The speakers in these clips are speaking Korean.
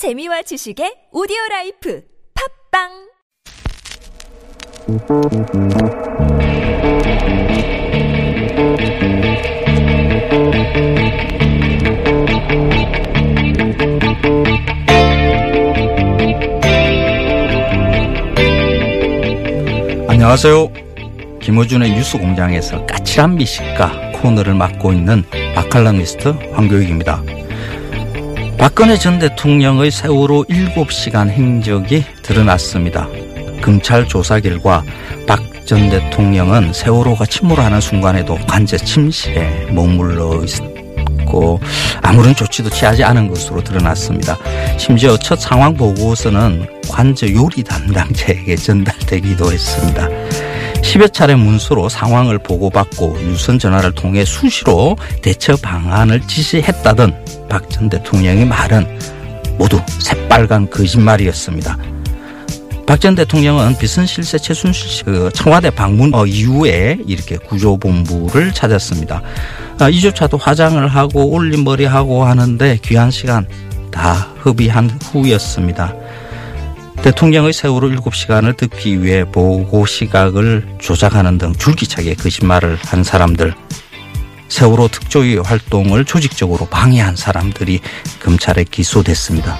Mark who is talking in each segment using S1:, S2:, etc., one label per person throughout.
S1: 재미와 지식의 오디오 라이프 팟빵
S2: 안녕하세요. 김어준의 뉴스 공장에서 까칠한 미식가 코너를 맡고 있는 바칼라미스트 황교익입니다. 박근혜 전 대통령의 세월호 7시간 행적이 드러났습니다. 검찰 조사 결과 박 전 대통령은 세월호가 침몰하는 순간에도 관제 침실에 머물러 있고 아무런 조치도 취하지 않은 것으로 드러났습니다. 심지어 첫 상황 보고서는 관저 요리 담당자에게 전달되기도 했습니다. 10여 차례 문서로 상황을 보고받고 유선 전화를 통해 수시로 대처 방안을 지시했다던 박 전 대통령의 말은 모두 새빨간 거짓말이었습니다. 박 전 대통령은 비선실세 최순실 씨그 청와대 방문 어, 이후에 이렇게 구조본부를 찾았습니다. 아, 이조차도 화장을 하고 올림머리 하고 하는데 귀한 시간 다 허비한 후였습니다. 대통령의 세월호 7시간을 듣기 위해 보고 시각을 조작하는 등 줄기차게 거짓말을 한 사람들 세월호 특조위 활동을 조직적으로 방해한 사람들이 검찰에 기소됐습니다.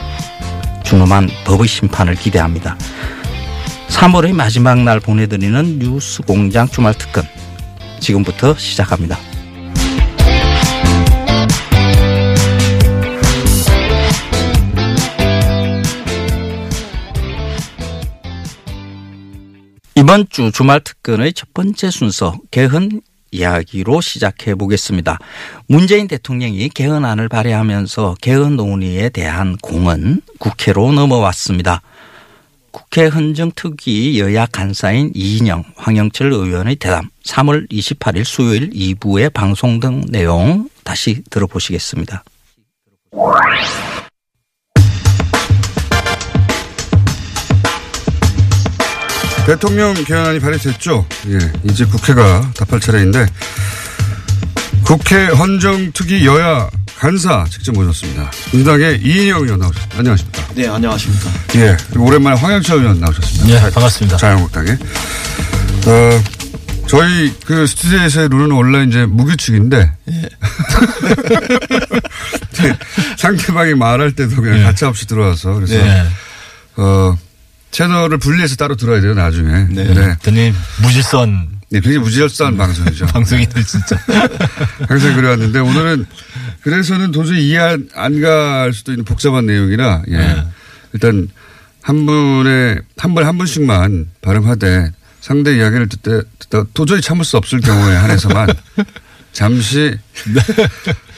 S2: 준엄한 법의 심판을 기대합니다. 3월의 마지막 날 보내드리는 뉴스 공장 주말 특근 지금부터 시작합니다. 이번 주 주말 특근의 첫 번째 순서 개헌 이야기로 시작해 보겠습니다. 문재인 대통령이 개헌안을 발의하면서 개헌 논의에 대한 공은 국회로 넘어왔습니다. 국회 헌정특위 여야 간사인 이인영, 황영철 의원의 대담 3월 28일 수요일 2부에 방송 등 내용 다시 들어보시겠습니다.
S3: 대통령 개헌안이 발의됐죠. 예, 이제 국회가 답할 차례인데 국회 헌정특위 여야 간사 직접 모셨습니다. 민주당의 이인영 의원 나오셨습니다. 안녕하십니까?
S4: 네, 안녕하십니까.
S3: 예, 그리고 오랜만에 황영철 의원 나오셨습니다.
S4: 네, 반갑습니다.
S3: 자유한국당에. 어, 저희 그 스튜디오에서의 룰은 원래 이제 무규칙인데.
S4: 예.
S3: 네, 상대방이 말할 때도 그냥
S4: 예.
S3: 가차 없이 들어와서 그래서
S4: 네.
S3: 어, 채널을 분리해서 따로 들어야 돼요, 나중에.
S4: 네.
S3: 네.
S4: 대님 무질선
S3: 네, 굉장히 무질서한 방송이죠.
S4: 방송인들 진짜.
S3: 항상 그래왔는데 오늘은 그래서는 도저히 이해 안 갈 수도 있는 복잡한 내용이라 예.
S4: 네.
S3: 일단 한 분의 한분한 분씩만 발음하되 상대 이야기를 듣다, 듣다 도저히 참을 수 없을 경우에 한해서만 잠시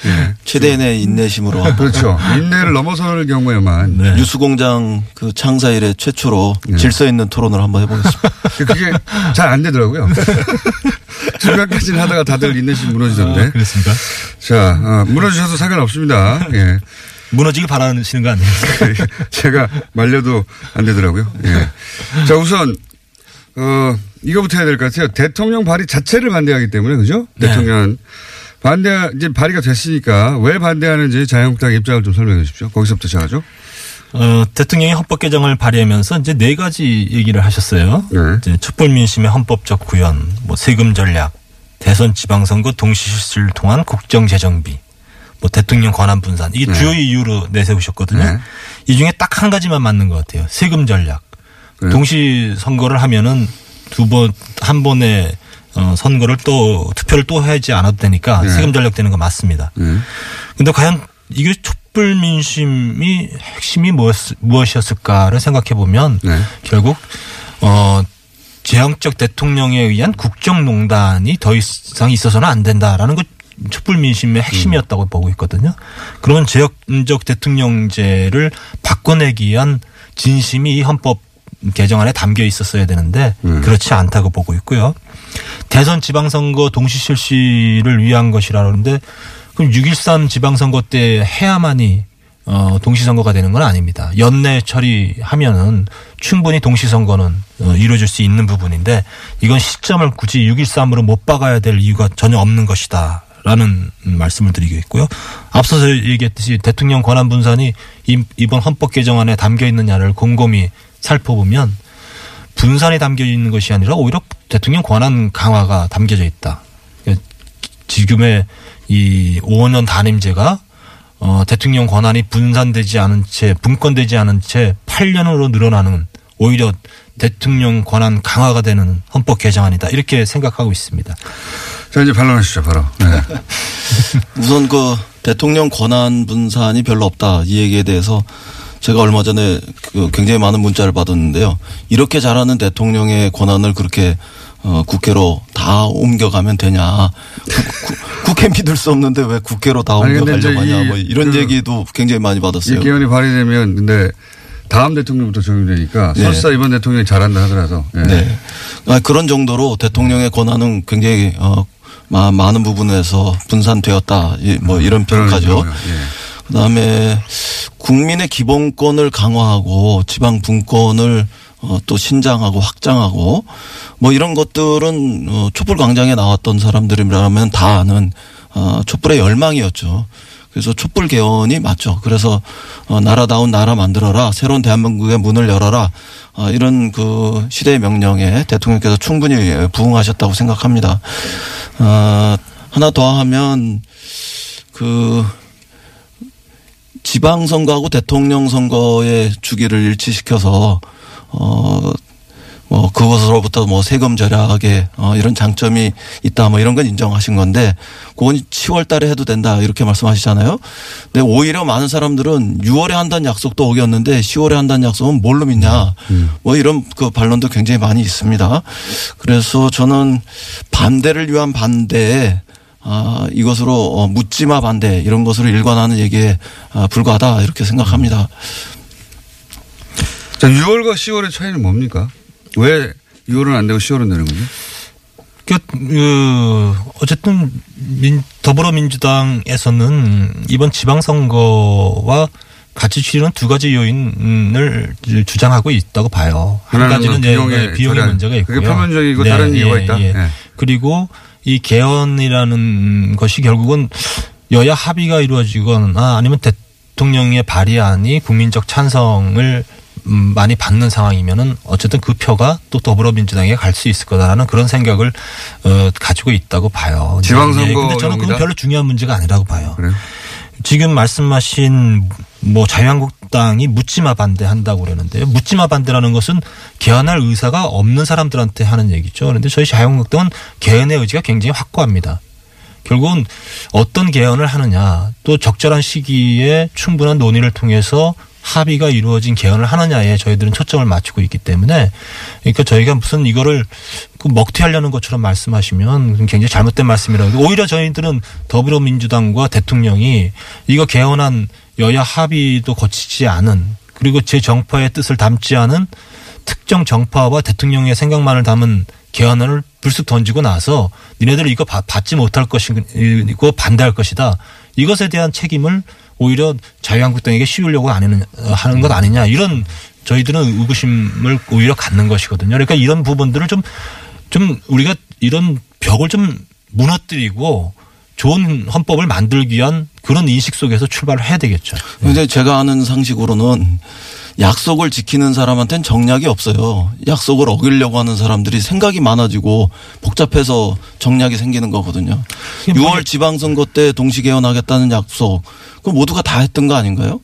S3: 예.
S5: 최대한의 인내심으로
S3: 그렇죠 인내를 넘어설 경우에만
S4: 네.
S5: 뉴스공장 그 창사 이래 최초로 질서 있는 토론을 한번 해보겠습니다.
S3: 그게 잘 안 되더라고요. 중간까지는 하다가 다들 인내심 무너지던데.
S4: 그렇습니까?
S3: 자, 어, 무너지셔도 상관없습니다. 예.
S4: 무너지기 바라시는 거 아니에요?
S3: 제가 말려도 안 되더라고요. 예. 자, 우선, 어, 이거부터 해야 될 것 같아요. 대통령 발의 자체를 반대하기 때문에, 그죠?
S4: 네.
S3: 대통령. 반대, 이제 발의가 됐으니까 왜 반대하는지 자유한국당 입장을 좀 설명해 주십시오. 거기서부터 시작하죠.
S4: 어, 대통령이 헌법 개정을 발의하면서 이제 네 가지 얘기를 하셨어요.
S3: 네.
S4: 이제 촛불 민심의 헌법적 구현, 뭐 세금 전략, 대선 지방선거 동시 실시를 통한 국정 재정비, 뭐 대통령 권한 분산 이게
S3: 네.
S4: 주요 이유로 내세우셨거든요.
S3: 네.
S4: 이 중에 딱 한 가지만 맞는 것 같아요. 세금 전략.
S3: 그래요?
S4: 동시 선거를 하면은 두 번 한 번에 어, 선거를 또 투표를 또 하지 않아도 되니까
S3: 네.
S4: 세금 전략 되는 거 맞습니다.
S3: 네.
S4: 근데 과연 이게 촛불 민심이 핵심이 무엇, 무엇이었을까를 생각해 보면
S3: 네.
S4: 결국 어 제왕적 대통령에 의한 국정농단이 더 이상 있어서는 안 된다라는 것 촛불 민심의 핵심이었다고 보고 있거든요. 그러면 제왕적 대통령제를 바꿔내기 위한 진심이 이 헌법 개정안에 담겨 있었어야 되는데 그렇지 않다고 보고 있고요. 대선 지방선거 동시 실시를 위한 것이라는데 그럼 6.13 지방선거 때 해야만이 어, 동시선거가 되는 건 아닙니다. 연내 처리하면은 충분히 동시선거는 어, 이루어질 수 있는 부분인데 이건 시점을 굳이 6.13으로 못 박아야 될 이유가 전혀 없는 것이다. 라는 말씀을 드리겠고요. 앞서서 얘기했듯이 대통령 권한 분산이 이- 이번 헌법 개정안에 담겨 있느냐를 곰곰이 살펴보면 분산이 담겨 있는 것이 아니라 오히려 대통령 권한 강화가 담겨져 있다. 그러니까 지금의 이 5년 단임제가 어, 대통령 권한이 분산되지 않은 채 분권되지 않은 채 8년으로 늘어나는 오히려 대통령 권한 강화가 되는 헌법 개정안이다 이렇게 생각하고 있습니다.
S3: 자, 이제 반론하시죠, 바로. 네.
S5: 우선 그 대통령 권한 분산이 별로 없다 이 얘기에 대해서 제가 얼마 전에 그 굉장히 많은 문자를 받았는데요. 이렇게 잘하는 대통령의 권한을 그렇게 어, 국회로 다 옮겨가면 되냐. 국- 국- 국회 믿을 수 없는데 왜 국회로 다
S3: 아니,
S5: 옮겨가려고 하냐. 이뭐 이런
S3: 그
S5: 얘기도 굉장히 많이
S3: 이
S5: 받았어요.
S3: 개헌이 발의되면 근데 다음 대통령부터 적용되니까
S5: 네.
S3: 설사 이번 대통령이 잘한다 하더라도. 예.
S5: 네. 아, 그런 정도로 대통령의 권한은 굉장히 어, 마- 많은 부분에서 분산되었다. 이- 뭐 이런 평가죠.
S3: 예.
S5: 그다음에 국민의 기본권을 강화하고 지방 분권을 어, 또 신장하고 확장하고 뭐 이런 것들은 어, 촛불 광장에 나왔던 사람들이라면 다 아는 어, 촛불의 열망이었죠. 그래서 촛불 개헌이 맞죠. 그래서 어, 나라다운 나라 만들어라. 새로운 대한민국의 문을 열어라. 어, 이런 그 시대의 명령에 대통령께서 충분히 부응하셨다고 생각합니다. 어, 하나 더 하면 그 지방선거하고 대통령 선거의 주기를 일치시켜서 어, 뭐 그것으로부터 뭐 세금 절약에 어 이런 장점이 있다 뭐 이런 건 인정하신 건데 그건 10월 달에 해도 된다 이렇게 말씀하시잖아요. 근데 오히려 많은 사람들은 6월에 한다는 약속도 어겼는데 10월에 한다는 약속은 뭘로 믿냐 뭐 이런 그 반론도 굉장히 많이 있습니다. 그래서 저는 반대를 위한 반대에 아, 이것으로 어, 묻지마 반대 이런 것으로 일관하는 얘기에 아, 불과하다 이렇게 생각합니다.
S3: 자, 6월과 10월의 차이는 뭡니까? 왜 6월은 안 되고 10월은 되는 거죠?
S4: 그, 그, 어쨌든 민, 더불어민주당에서는 이번 지방선거와 같이 치르는 두 가지 요인을 주장하고 있다고 봐요. 한 가지는
S3: 비용의
S4: 비용의
S3: 절약.
S4: 문제가 있고요.
S3: 그게 표면적이고 다른 이유가 있다?
S4: 예.
S3: 예.
S4: 그리고 이 개헌이라는 것이 결국은 여야 합의가 이루어지거나 아니면 대통령의 발의안이 국민적 찬성을 음, 많이 받는 상황이면은 어쨌든 그 표가 또 더불어민주당에 갈 수 있을 거다라는 그런 생각을 어, 가지고 있다고 봐요.
S3: 지방선거
S4: 근데 저는 그건? 별로 중요한 문제가 아니라고 봐요.
S3: 그래요?
S4: 지금 말씀하신 뭐 자유한국당이 묻지마 반대한다고 그러는데요. 묻지마 반대라는 것은 개헌할 의사가 없는 사람들한테 하는 얘기죠. 그런데 저희 자유한국당은 개헌의 의지가 굉장히 확고합니다. 결국은 어떤 개헌을 하느냐 또 적절한 시기에 충분한 논의를 통해서 합의가 이루어진 개헌을 하느냐에 저희들은 초점을 맞추고 있기 때문에 그러니까 저희가 무슨 이거를 그 먹튀하려는 것처럼 말씀하시면 굉장히 잘못된 말씀이라고 오히려 저희들은 더불어민주당과 대통령이 이거 개헌한 여야 합의도 거치지 않은 그리고 제 정파의 뜻을 담지 않은 특정 정파와 대통령의 생각만을 담은 개헌을 불쑥 던지고 나서 니네들 이거 받- 받지 못할 것이고 반대할 것이다. 이것에 대한 책임을 오히려 자유한국당에게 씌우려고 하는 것 아니냐. 이런 저희들은 의구심을 오히려 갖는 것이거든요. 그러니까 이런 부분들을 좀, 좀 우리가 이런 벽을 좀 무너뜨리고 좋은 헌법을 만들기 위한 그런 인식 속에서 출발을 해야 되겠죠.
S5: 근데 제가 아는 상식으로는 약속을 지키는 사람한테는 정략이 없어요. 약속을 어기려고 하는 사람들이 생각이 많아지고 복잡해서 정략이 생기는 거거든요.
S4: 이게 뭐
S5: 6월 지방선거 때 동시 개헌하겠다는 약속 그 모두가 다 했던 거 아닌가요?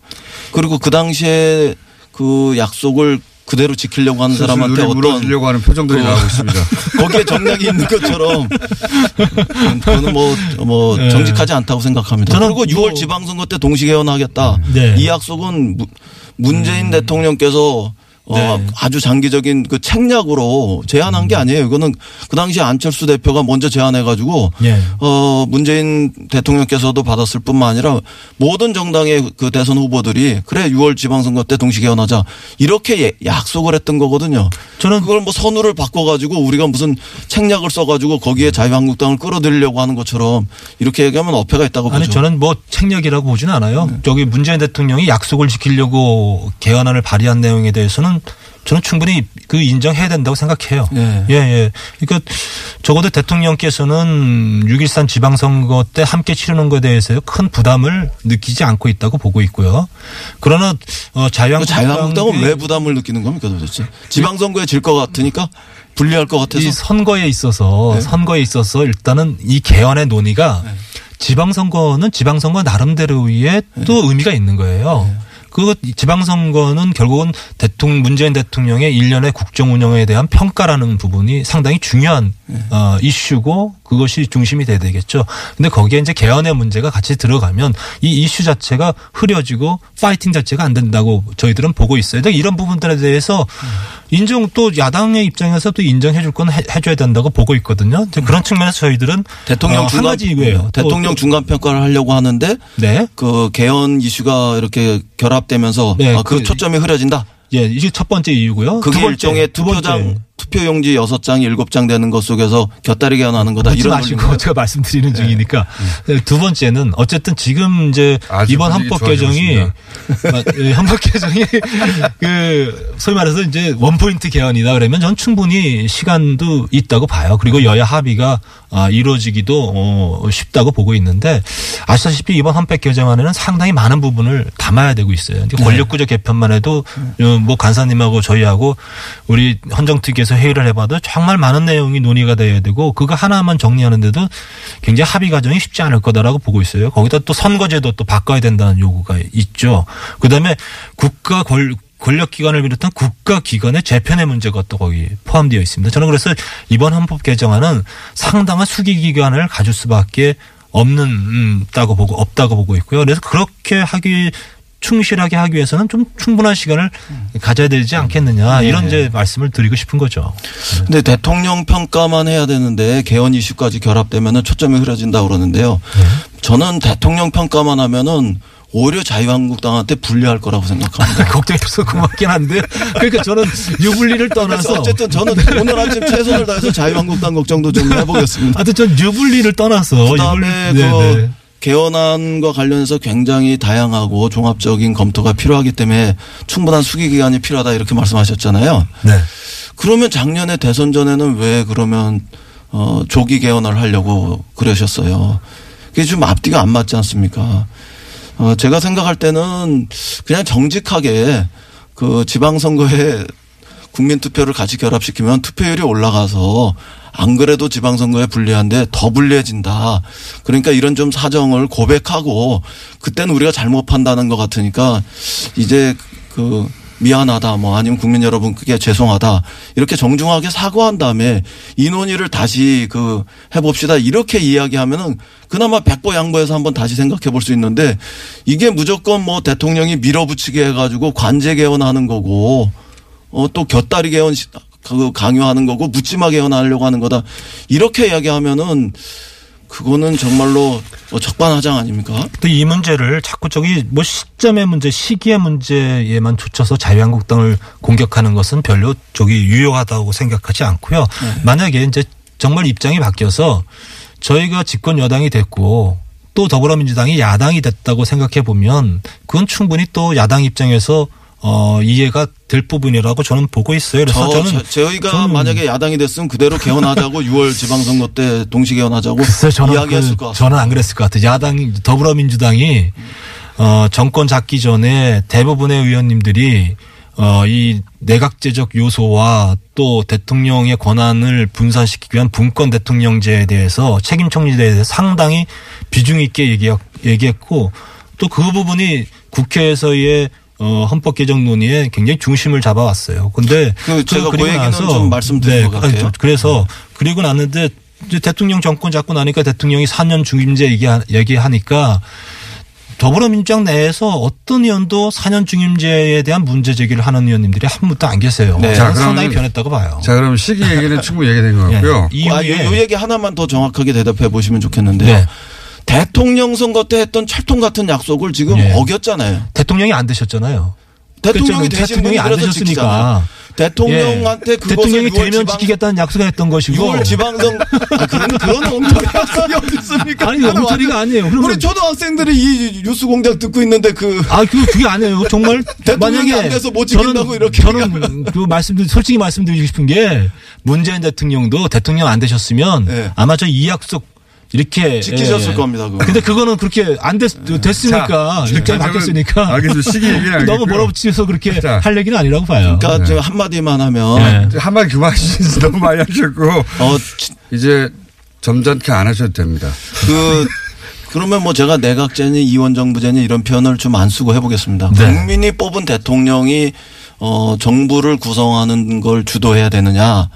S5: 그리고 그 당시에 그 약속을 그대로 지키려고 하는 사람한테 어떤
S3: 물어주려고 하는 표정들이
S5: 그-
S3: 나오고 있습니다.
S5: 거기에 정략이 있는 것처럼 그거는 뭐, 뭐
S4: 네.
S5: 정직하지 않다고 생각합니다.
S4: 저는
S5: 그리고
S4: 뭐-
S5: 6월 지방선거 때 동시개헌하겠다.
S4: 네.
S5: 이 약속은 무- 문재인 대통령께서 어,
S4: 네.
S5: 아주 장기적인 그 책략으로 제안한 게 아니에요. 이거는 그 당시 안철수 대표가 먼저 제안해가지고
S4: 예.
S5: 어 문재인 대통령께서도 받았을 뿐만 아니라 모든 정당의 그 대선 후보들이 그래 6월 지방선거 때 동시 개헌하자 이렇게 예- 약속을 했던 거거든요.
S4: 저는
S5: 그걸 뭐 선우를 바꿔가지고 우리가 무슨 책략을 써가지고 거기에 자유한국당을 끌어들이려고 하는 것처럼 이렇게 얘기하면 어폐가 있다고
S4: 아니
S5: 보죠.
S4: 저는 뭐 책략이라고 보지는 않아요.
S5: 네.
S4: 저기 문재인 대통령이 약속을 지키려고 개헌안을 발의한 내용에 대해서는 저는 저는 충분히 그 인정해야 된다고 생각해요.
S5: 예.
S4: 예, 예. 그러니까 적어도 대통령께서는 6.13 지방선거 때 함께 치르는 것에 대해서 큰 부담을 느끼지 않고 있다고 보고 있고요. 그러나 어,
S5: 그
S4: 자유한국당
S5: 자유한국당 은 왜 부담을 느끼는 겁니까 도대체? 지방선거에 질 것 같으니까 불리할 것 같아서.
S4: 이 선거에 있어서
S5: 네.
S4: 선거에 있어서 일단은 이 개헌의 논의가 지방선거는 지방선거 나름대로의 또 의미가 있는 거예요. 그 지방선거는 결국은 대통령 문재인 대통령의 일련의 국정 운영에 대한 평가라는 부분이 상당히 중요한 어, 이슈고 그것이 중심이 돼야 되겠죠. 근데 거기에 이제 개헌의 문제가 같이 들어가면 이 이슈 자체가 흐려지고 파이팅 자체가 안 된다고 저희들은 보고 있어요. 이런 부분들에 대해서 인정 또 야당의 입장에서 또 인정해 줄 건 해줘야 된다고 보고 있거든요. 그런 측면에서 저희들은
S5: 대통령
S4: 어, 한
S5: 중간
S4: 가지 이거예요. 또-
S5: 대통령
S4: 또-
S5: 중간 평가를 하려고 하는데
S4: 네.
S5: 그 개헌 이슈가 이렇게 결합되면서
S4: 네,
S5: 아, 그,
S4: 그-
S5: 초점이 흐려진다.
S4: 예, 이게 첫 번째 이유고요.
S5: 그게
S4: 두 번째,
S5: 일종의
S4: 두 번째.
S5: 투표장 투표용지 여섯 장이 일곱 장 되는 것 속에서 곁다리 개헌하는 거다. 이런
S4: 마시고? 제가 말씀드리는 중이니까 두 번째는 어쨌든 지금 이제 이번
S3: 분위기
S4: 헌법 개정이 예, 헌법 개정이 그 소위 말해서 이제 원 포인트 개헌이다 그러면 전 충분히 시간도 있다고 봐요. 그리고 여야 합의가 아, 이루어지기도 어, 쉽다고 보고 있는데 아시다시피 이번 헌법 개정안에는 상당히 많은 부분을 담아야 되고 있어요.
S5: 네.
S4: 권력구조 개편만 해도 어, 뭐 간사님하고 저희하고 우리 헌정특위 에서 회의를 해봐도 정말 많은 내용이 논의가 돼야 되고 그거 하나만 정리하는데도 굉장히 합의 과정이 쉽지 않을 거다라고 보고 있어요. 거기다 또 선거제도 또 바꿔야 된다는 요구가 있죠. 그다음에 국가 권 권력기관을 비롯한 국가기관의 재편의 문제가 또 거기 포함되어 있습니다. 저는 그래서 이번 헌법 개정안은 상당한 수기기관을 가질 수밖에 없는 음, 보고 없다고 보고 있고요. 그래서 그렇게 하기 충실하게 하기 위해서는 좀 충분한 시간을 가져야 되지 않겠느냐 이런 이제 말씀을 드리고 싶은 거죠.
S5: 근데 대통령 평가만 해야 되는데 개헌 이슈까지 결합되면은 초점이 흐려진다 그러는데요.
S4: 네.
S5: 저는 대통령 평가만 하면은 오히려 자유한국당한테 불리할 거라고 생각합니다.
S4: 걱정해서 고맙긴 한데 그러니까 저는 유불리를 떠나서
S5: 어쨌든 저는 오늘 아침 최선을 다해서 자유한국당 걱정도 좀 해보겠습니다.
S4: 하여튼 전 유불리를 떠나서
S5: 그다음에
S4: 유불리- 네,
S5: 그
S4: 네.
S5: 개헌안과 관련해서 굉장히 다양하고 종합적인 검토가 필요하기 때문에 충분한 수기 기간이 필요하다 이렇게 말씀하셨잖아요.
S4: 네.
S5: 그러면 작년에 대선 전에는 왜 그러면 어 조기 개헌을 하려고 그러셨어요. 그게 좀 앞뒤가 안 맞지 않습니까? 어 제가 생각할 때는 그냥 정직하게 그 지방선거에 국민 투표를 같이 결합시키면 투표율이 올라가서 안 그래도 지방선거에 불리한데 더 불리해진다. 그러니까 이런 좀 사정을 고백하고 그때는 우리가 잘못 판단한 것 같으니까 이제 그 미안하다 뭐 아니면 국민 여러분 그게 죄송하다 이렇게 정중하게 사과한 다음에 이 논의를 다시 그 해봅시다 이렇게 이야기하면은 그나마 백보 양보해서 한번 다시 생각해 볼 수 있는데 이게 무조건 뭐 대통령이 밀어붙이게 해가지고 관제 개헌하는 거고 어 또 곁다리 개헌 시- 그 강요하는 거고 묻지마 개헌하려고 하는 거다 이렇게 이야기하면은 그거는 정말로 뭐 적반하장 아닙니까?
S4: 또이 문제를 자꾸 저기 뭐 시점의 문제, 시기의 문제에만 쫓아서 자유한국당을 공격하는 것은 별로 저기 유효하다고 생각하지 않고요. 만약에 이제 정말 입장이 바뀌어서 저희가 집권 여당이 됐고 또 더불어민주당이 야당이 됐다고 생각해 보면 그건 충분히 또 야당 입장에서 어 이해가 될 부분이라고 저는 보고 있어요. 그래서
S5: 저,
S4: 저,
S5: 저희가
S4: 저는
S5: 만약에 야당이 됐으면 그대로 개헌하자고 6월 지방선거 때 동시 개헌하자고 이야기했을
S4: 그-
S5: 것 같습니다.
S4: 저는 안 그랬을 것 같아요. 야당 더불어민주당이 어 정권 잡기 전에 대부분의 의원님들이 어 이 내각제적 요소와 또 대통령의 권한을 분산시키기 위한 분권 대통령제에 대해서 책임 총리제에 대해서 상당히 비중 있게 얘기 얘기했고 또 그 부분이 국회에서의 어, 헌법 개정 논의에 굉장히 중심을 잡아왔어요. 근데
S5: 그 제가 그 얘기는
S4: 나서
S5: 좀 말씀드린 것
S4: 아니,
S5: 같아요.
S4: 그래서 그리고 났는데 대통령 정권 잡고 나니까 대통령이 4년 중임제 얘기하, 얘기하니까 더불어민주당 내에서 어떤 의원도 4년 중임제에 대한 문제 제기를 하는 의원님들이 한 분도 안 계세요.
S5: 네.
S3: 자,
S4: 상당히 변했다고 봐요.
S3: 자, 그럼 시기 얘기는 충분히 얘기된 것 같고요.
S4: 예.
S5: 아,
S4: 이후에
S5: 요, 요 얘기 하나만 더 정확하게 대답해 보시면 좋겠는데요.
S4: 네.
S5: 대통령 선거 때 했던 철통 같은 약속을 지금
S4: 예.
S5: 어겼잖아요.
S4: 대통령이 안 되셨잖아요.
S5: 대통령이. 되신
S4: 대통령이 안. 되셨으니까
S5: 대통령한테 그것을
S4: 대통령이
S5: 6월
S4: 되면
S5: 지방-
S4: 지키겠다는 약속했던 것이고
S5: 6월 지방선 아, 그런 그런 엉터리 약속이 어디 있습니까?
S4: 아니, 엉터리가 아니에요. 그러면-
S5: 우리 초등학생들이 이 뉴스 공장 듣고 있는데 그
S4: 아, 그, 그게 아니에요. 정말.
S5: 대통령이 안 돼서 못 지킨다고
S4: 저는,
S5: 이렇게
S4: 저는 그 말씀드, 솔직히 말씀드리고 싶은 게 문재인 대통령도 대통령 안 되셨으면
S5: 네.
S4: 아마 저 이 약속 이렇게.
S5: 지키셨을
S4: 예.
S5: 겁니다, 그거.
S4: 근데 그거는 그렇게 안 됐, 됐으니까.
S3: 자, 자,
S4: 바뀌었으니까.
S3: 알겠습니다. 시기 얘기는
S4: 너무. 몰아붙여서 그렇게
S3: 자.
S4: 할 얘기는 아니라고 봐요.
S5: 그러니까 저 한마디만 하면
S4: 네.
S3: 이제 한마디 그만하시지 너무 많이 하셨고
S5: 어 치-
S3: 이제 점잖게 안 하셔도 됩니다.
S5: 그 그러면 뭐 제가 내각제니 이원정부제니 이런 표현을 좀 안 쓰고 해보겠습니다.
S4: 네.
S5: 국민이 뽑은 대통령이 어 정부를 구성하는 걸 주도해야 되느냐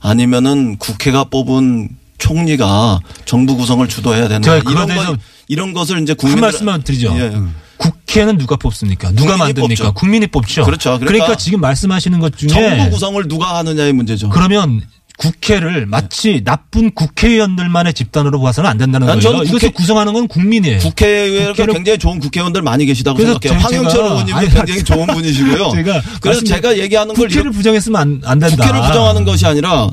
S5: 아니면은 국회가 뽑은 총리가 정부 구성을 주도해야
S4: 그거에
S5: 이런 거 이런 것을 이제
S4: 한
S5: 국민들
S4: 말씀만 드리죠.
S5: 예.
S4: 국회는 누가 뽑습니까? 누가
S5: 국민이
S4: 만듭니까?
S5: 뽑죠.
S4: 국민이 뽑죠.
S5: 그렇죠. 그러니까
S4: 그러니까 지금 말씀하시는 것 중에
S5: 정부 구성을 누가 하느냐의 문제죠.
S4: 그러면 국회를 마치 나쁜 국회의원들만의 집단으로 봐서는 안 된다는
S5: 난
S4: 거예요.
S5: 저는 국회-
S4: 구성하는 건 국민이에요.
S5: 국회의회가
S4: 국회를-
S5: 굉장히 좋은 국회의원들 많이 계시다고
S4: 그래서
S5: 생각해요.
S4: 제-
S5: 황영철 의원님도 굉장히 좋은 분이시고요.
S4: 제가
S5: 그래서 제가 얘기하는 걸
S4: 국회를 부정했으면 안, 안 된다.
S5: 국회를 부정하는 것이 아니라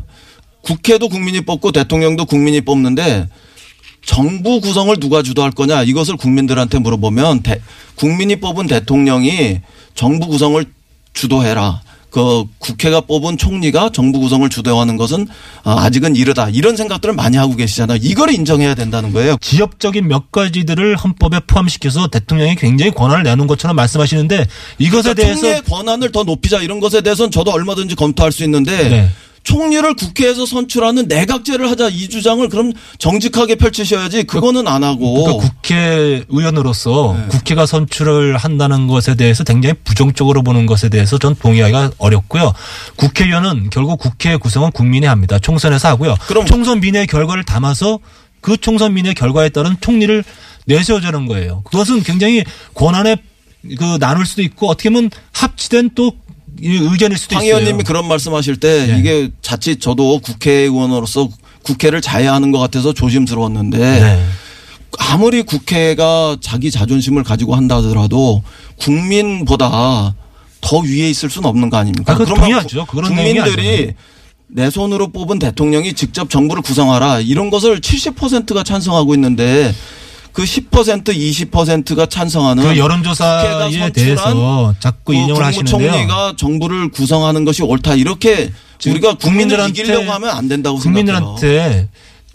S5: 국회도 국민이 뽑고 대통령도 국민이 뽑는데 정부 구성을 누가 주도할 거냐 이것을 국민들한테 물어보면 대- 국민이 뽑은 대통령이 정부 구성을 주도해라. 그 국회가 뽑은 총리가 정부 구성을 주도하는 것은 아, 아직은 이르다. 이런 생각들을 많이 하고 계시잖아요. 이걸 인정해야 된다는 거예요.
S4: 지역적인 몇 가지들을 헌법에 포함시켜서 대통령이 굉장히 권한을 내놓은 것처럼 말씀하시는데 이것에
S5: 그러니까
S4: 대해서
S5: 총리의 권한을 더 높이자 이런 것에 대해서는 저도 얼마든지 검토할 수 있는데
S4: 네.
S5: 총리를 국회에서 선출하는 내각제를 하자 이 주장을 그럼 정직하게 펼치셔야지 그거는 안 하고
S4: 그러니까 국회의원으로서
S5: 네.
S4: 국회가 선출을 한다는 것에 대해서 굉장히 부정적으로 보는 것에 대해서 전 동의하기가 어렵고요. 국회의원은 결국 국회 구성은 국민이 합니다. 총선에서 하고요.
S5: 그럼-
S4: 총선 민의 결과를 담아서 그 총선 민의 결과에 따른 총리를 내세워주는 거예요. 그것은 굉장히 권한에 그 나눌 수도 있고 어떻게 보면 합치된 또이 의견일 수도
S5: 황
S4: 있어요.
S5: 의원님이 그런 말씀하실 때
S4: 네.
S5: 이게 자칫 저도 국회의원으로서 국회를 자해하는 것 같아서 조심스러웠는데
S4: 네.
S5: 아무리 국회가 자기 자존심을 가지고 한다 하더라도 국민보다 더 위에 있을 수는 없는 거 아닙니까?
S4: 아,
S5: 그러면
S4: 동의하죠.
S5: 국민들이. 내 손으로 뽑은 대통령이 직접 정부를 구성하라 이런 것을 70%가 찬성하고 있는데 그 10% 20%가 찬성하는
S4: 그 여론조사에 대해서 자꾸
S5: 그
S4: 인용을 하시는데요.
S5: 국무총리가 정부를 구성하는 것이 옳다 이렇게 우리가 국민을
S4: 국민들한테-
S5: 이기려고 하면 안 된다고 생각해요.
S4: 국민들한테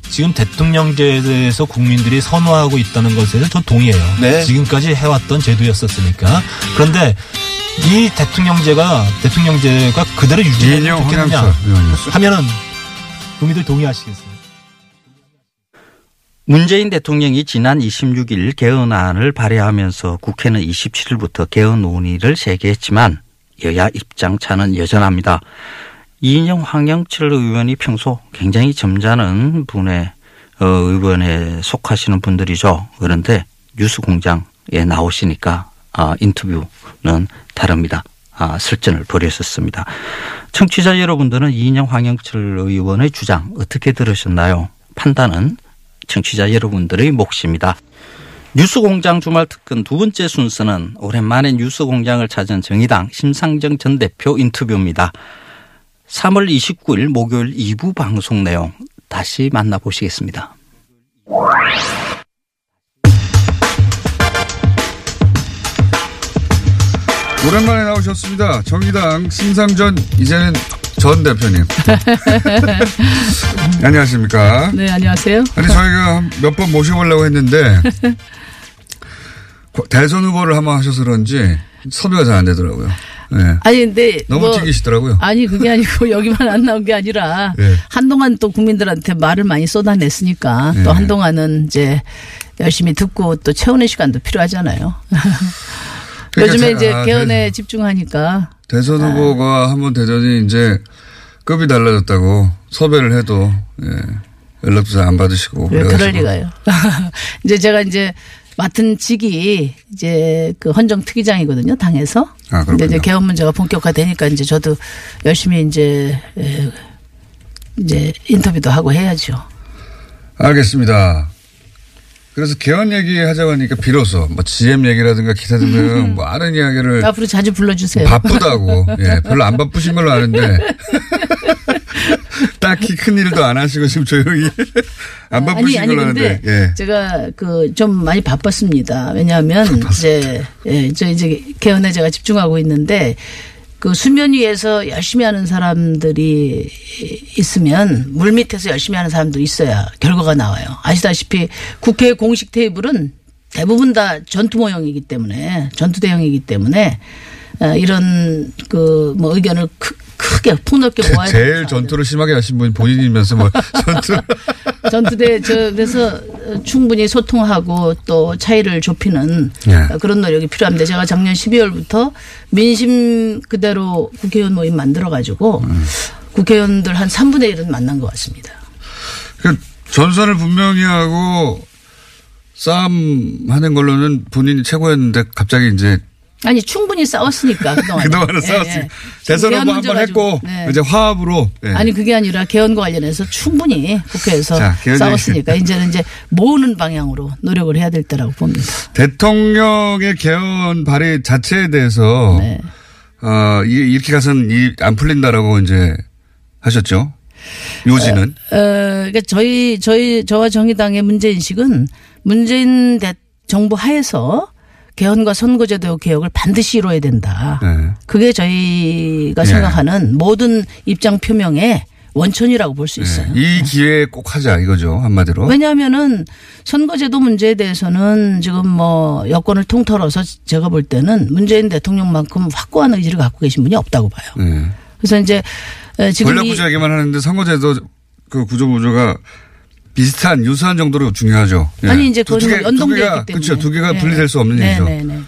S4: 지금 대통령제에 대해서 국민들이 선호하고 있다는 것에 대해서 전 동의해요.
S5: 네.
S4: 지금까지 해왔던 제도였었으니까. 그런데 이 대통령제가 대통령제가 그대로 유지되면 좋겠느냐. 하면은 국민들 동의하시겠어요?
S2: 문재인 대통령이 지난 26일 개헌안을 발의하면서 국회는 27일부터 개헌 논의를 재개했지만 여야 입장 차는 여전합니다. 이인영 황영철 의원이 평소 굉장히 점잖은 분의 어, 의원에 속하시는 분들이죠. 그런데 뉴스공장에 나오시니까 아, 인터뷰는 다릅니다. 아, 설전을 벌였었습니다. 청취자 여러분들은 이인영 황영철 의원의 주장 어떻게 들으셨나요? 판단은 청취자 여러분들의 몫입니다. 뉴스공장 주말 특근 두 번째 순서는 오랜만에 뉴스공장을 찾은 정의당 심상정 전 대표 인터뷰입니다. 3월 29일 목요일 2부 방송 내용 다시 만나보시겠습니다.
S3: 오랜만에 나오셨습니다. 정의당 심상전 이제는 전 대표님. 안녕하십니까?
S6: 네, 안녕하세요.
S3: 아니 저희가 몇 번 모셔보려고 했는데 대선 후보를 한번 하셔서 그런지 섭외가 잘 안 되더라고요. 네.
S6: 아니, 근데.
S3: 너무
S6: 뭐
S3: 튀기시더라고요.
S6: 아니, 그게 아니고 여기만 안 나온 게 아니라
S3: 네.
S6: 한동안 또 국민들한테 말을 많이 쏟아냈으니까
S3: 네.
S6: 또 한동안은 이제 열심히 듣고 또 채우는 시간도 필요하잖아요.
S3: 그러니까
S6: 요즘에
S3: 제가
S6: 이제
S3: 아,
S6: 개헌에
S3: 대-
S6: 집중하니까
S3: 대선 후보가 한번 되더니 이제 급이 달라졌다고 섭외를 해도 예, 연락도 잘안 받으시고
S6: 왜. 그럴 리가요. 이제 제가 이제 맡은 직이 이제 그 헌정 특위장이거든요, 당에서.
S3: 아,
S6: 근데 이제
S3: 그렇군요.
S6: 개헌 문제가 본격화되니까 이제 저도 열심히 이제 에, 이제 인터뷰도 하고 해야죠.
S3: 알겠습니다. 그래서 개헌 얘기 하자고 하니까 비로소 뭐 GM 얘기라든가 기타 등등 뭐 아는 이야기를
S6: 앞으로 자주 불러주세요.
S3: 바쁘다고. 예, 별로 안 바쁘신 걸로 아는데. 딱히 큰 일도 안 하시고 지금 조용히 안
S6: 아니
S3: 바쁘신
S6: 아니
S3: 걸로
S6: 근데
S3: 아는데. 예.
S6: 제가 그 좀 많이 바빴습니다. 왜냐하면 이제 예, 저 이제 개헌에 제가 집중하고 있는데 그 수면 위에서 열심히 하는 사람들이 있으면 물 밑에서 열심히 하는 사람도 있어야 결과가 나와요. 아시다시피 국회 공식 테이블은 대부분 다 전투 모형이기 때문에 전투 대형이기 때문에 어, 이런 그 뭐 의견을 크, 크게 폭넓게 모아야
S3: 제일. 전투를 심하게 하신 분이 본인이면서 뭐 전투.
S6: 전투대 저 그래서 충분히 소통하고 또 차이를 좁히는
S3: 예.
S6: 그런 노력이 필요합니다. 제가 작년 12월부터 민심 그대로 국회의원 모임 만들어 가지고
S3: 음.
S6: 국회의원들 한 3분의 1은 만난 것 같습니다.
S3: 그 전선을 분명히 하고 싸움하는 걸로는 본인이 최고였는데 갑자기 이제
S6: 아니 충분히 싸웠으니까 그동안
S3: 그동안은 싸웠어요. 대선 후보 한번 했고 이제 화합으로. 예.
S6: 네. 아니 그게 아니라 개헌과 관련해서 충분히 국회에서
S3: 자,
S6: 싸웠으니까 이제는 이제 모으는 방향으로 노력을 해야 될 때라고 봅니다.
S3: 대통령의 개헌 발의 자체에 대해서
S6: 네.
S3: 어, 이- 이렇게 가서는 이- 안 풀린다라고 이제 하셨죠. 요지는.
S6: 어, 그러니까 저희 저희 저와 정의당의 문제 인식은 문재인 대, 정부 하에서 개헌과 선거제도 개혁을 반드시 이뤄야 된다.
S3: 네.
S6: 그게 저희가
S3: 예.
S6: 생각하는 모든 입장 표명의 원천이라고 볼 수 있어요.
S3: 네. 이 기회에 꼭 하자 이거죠 한마디로.
S6: 왜냐하면은 선거제도 문제에 대해서는 지금 뭐 여권을 통틀어서 제가 볼 때는 문재인 대통령만큼 확고한 의지를 갖고 계신 분이 없다고 봐요.
S3: 네.
S6: 그래서 이제 에, 지금
S3: 권력
S6: 이
S3: 구조 얘기만 하는데 선거제도 그 구조 구조가 비슷한 유사한 정도로 중요하죠. 예.
S6: 아니 이제
S3: 두
S6: 그건
S3: 개-
S6: 있기 때문에
S3: 그렇죠. 두 개가
S6: 네.
S3: 분리될 수 없는
S6: 네,
S3: 일이죠.
S6: 네, 네.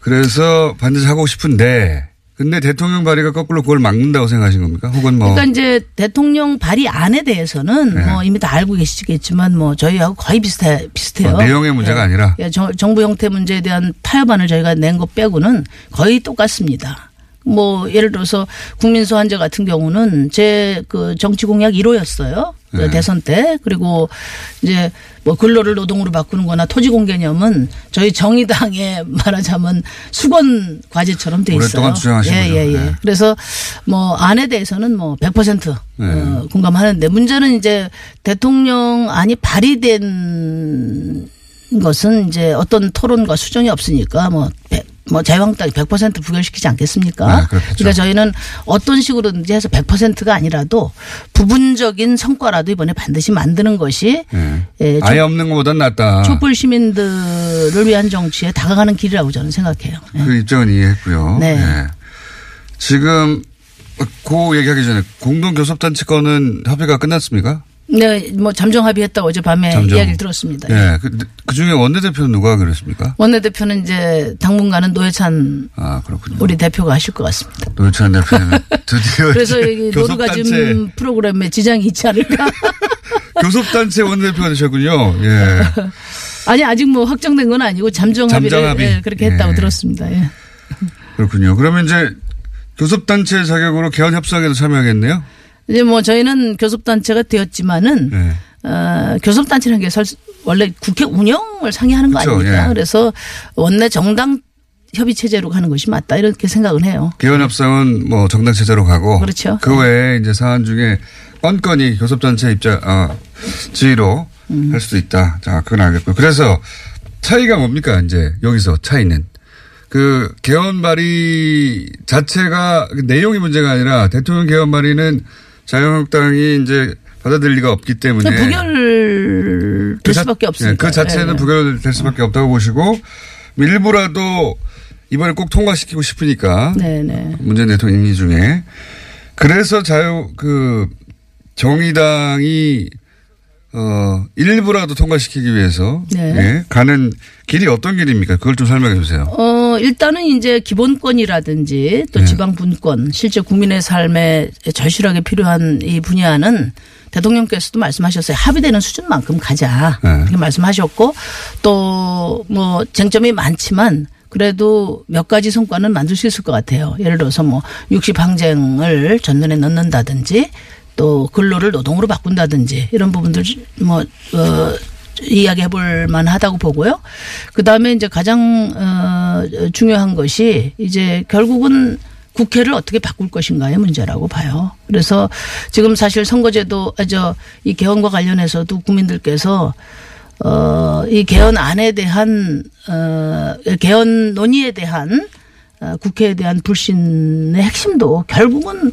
S3: 그래서 반드시 하고 싶은데 근데 대통령 발의가 거꾸로 그걸 막는다고 생각하신 겁니까? 혹은 뭐
S6: 그러니까 이제 대통령 발의 안에 대해서는
S3: 네.
S6: 뭐 이미 다 알고 계시겠지만 뭐 저희하고 거의 비슷해 비슷해요.
S3: 어, 내용의 문제가
S6: 예.
S3: 아니라?
S6: 예, 정- 정부 형태 문제에 대한 타협안을 저희가 낸 것 빼고는 거의 똑같습니다. 뭐 예를 들어서 국민 소환제 같은 경우는 제 그 정치 공약 1호였어요. 그
S3: 네.
S6: 대선 때 그리고 이제 뭐 근로를 노동으로 바꾸는 거나 토지 공 개념은 저희 정의당에 말하자면 수건 과제처럼 돼 있어요.
S3: 오랫동안 주장하신
S6: 예,
S3: 거죠.
S6: 예, 예.
S3: 네.
S6: 그래서 뭐 안에 대해서는 뭐 100%
S3: 네.
S6: 어, 공감하는데 문제는 이제 대통령 안이 발의된 것은 이제 어떤 토론과 수정이 없으니까 뭐, 백- 뭐 자유한국당이 100% 부결시키지 않겠습니까?
S3: 네.
S6: 그러니까 저희는 어떤 식으로든지 해서 100%가 아니라도 부분적인 성과라도 이번에 반드시 만드는 것이
S3: 예.
S6: 예,
S3: 아예 없는 것보단 낫다.
S6: 촛불 시민들을 위한 정치에 다가가는 길이라고 저는 생각해요. 예.
S3: 그 입장은 이해했고요.
S6: 네.
S3: 예. 지금 그 얘기하기 전에 공동교섭단체 건은 협의가 끝났습니까?
S6: 네, 뭐 잠정 합의했다고 어젯밤에
S3: 잠정.
S6: 이야기를 들었습니다.
S3: 예. 그, 그 중에 원내대표는 누가 그랬습니까?
S6: 원내대표는 이제 당분간은 노회찬
S3: 아, 그렇군요.
S6: 우리 대표가 하실 것 같습니다.
S3: 노회찬 대표는 드디어
S6: 그래서 여기
S3: 교섭단체,
S6: 노루가즘 프로그램에 지장이 있지 않을까?
S3: 교섭단체 원내대표가 되셨군요. 예.
S6: 아니 아직 뭐 확정된 건 아니고 잠정 합의를
S3: 잠정 합의.
S6: 예, 그렇게 했다고
S3: 예.
S6: 들었습니다. 예.
S3: 그렇군요. 그러면 이제 교섭단체 자격으로 개헌 협상에도 참여하겠네요?
S6: 이제 뭐 저희는 교섭단체가 되었지만은
S3: 네.
S6: 어, 교섭단체라는 게 설- 원래 국회 운영을 상의하는 거
S3: 그렇죠.
S6: 아닙니까?
S3: 예.
S6: 그래서 원내 정당 협의 체제로 가는 것이 맞다 이렇게 생각은 해요.
S3: 개헌 협상은 뭐 정당 체제로 가고
S6: 그렇죠.
S3: 그 외에 이제 사안 중에 건건이 교섭단체 입장 어, 지위로
S6: 음.
S3: 할 수도 있다. 자, 그건 알겠고요. 그래서 차이가 뭡니까 이제 여기서 차이는 그 개헌 발의 자체가 그 내용이 문제가 아니라 대통령 개헌 발의는 자유한국당이 이제 받아들일 리가 없기 때문에
S6: 부결 될
S3: 그 자-
S6: 수밖에
S3: 예,
S6: 없으니까.
S3: 그 자체는
S6: 예.
S3: 부결될 수밖에 없다고 보시고 일부라도 이번에 꼭 통과시키고 싶으니까
S6: 네네.
S3: 문재인 대통령 임기 중에 그래서 자유 그 정의당이 어 일부라도 통과시키기 위해서
S6: 네.
S3: 예, 가는 길이 어떤 길입니까? 그걸 좀 설명해 주세요.
S6: 어, 일단은 이제 기본권이라든지 또
S3: 네.
S6: 지방 분권, 실제 국민의 삶에 절실하게 필요한 이 분야는 대통령께서도 말씀하셨어요. 합의되는 수준만큼 가자.
S3: 네.
S6: 이렇게 말씀하셨고 또 뭐 쟁점이 많지만 그래도 몇 가지 성과는 만들 수 있을 것 같아요. 예를 들어서 뭐 육시 항쟁을 전면에 넣는다든지 또 근로를 노동으로 바꾼다든지 이런 부분들 뭐, 어, 이야기해 볼 만하다고 보고요. 그다음에 이제 가장 어 중요한 것이 이제 결국은 국회를 어떻게 바꿀 것인가의 문제라고 봐요. 그래서 지금 사실 선거제도 아, 저이 개헌과 관련해서도 국민들께서 어, 이 개헌 안에 대한, 어, 개헌 논의에 대한, 어, 국회에 대한 불신의 핵심도 결국은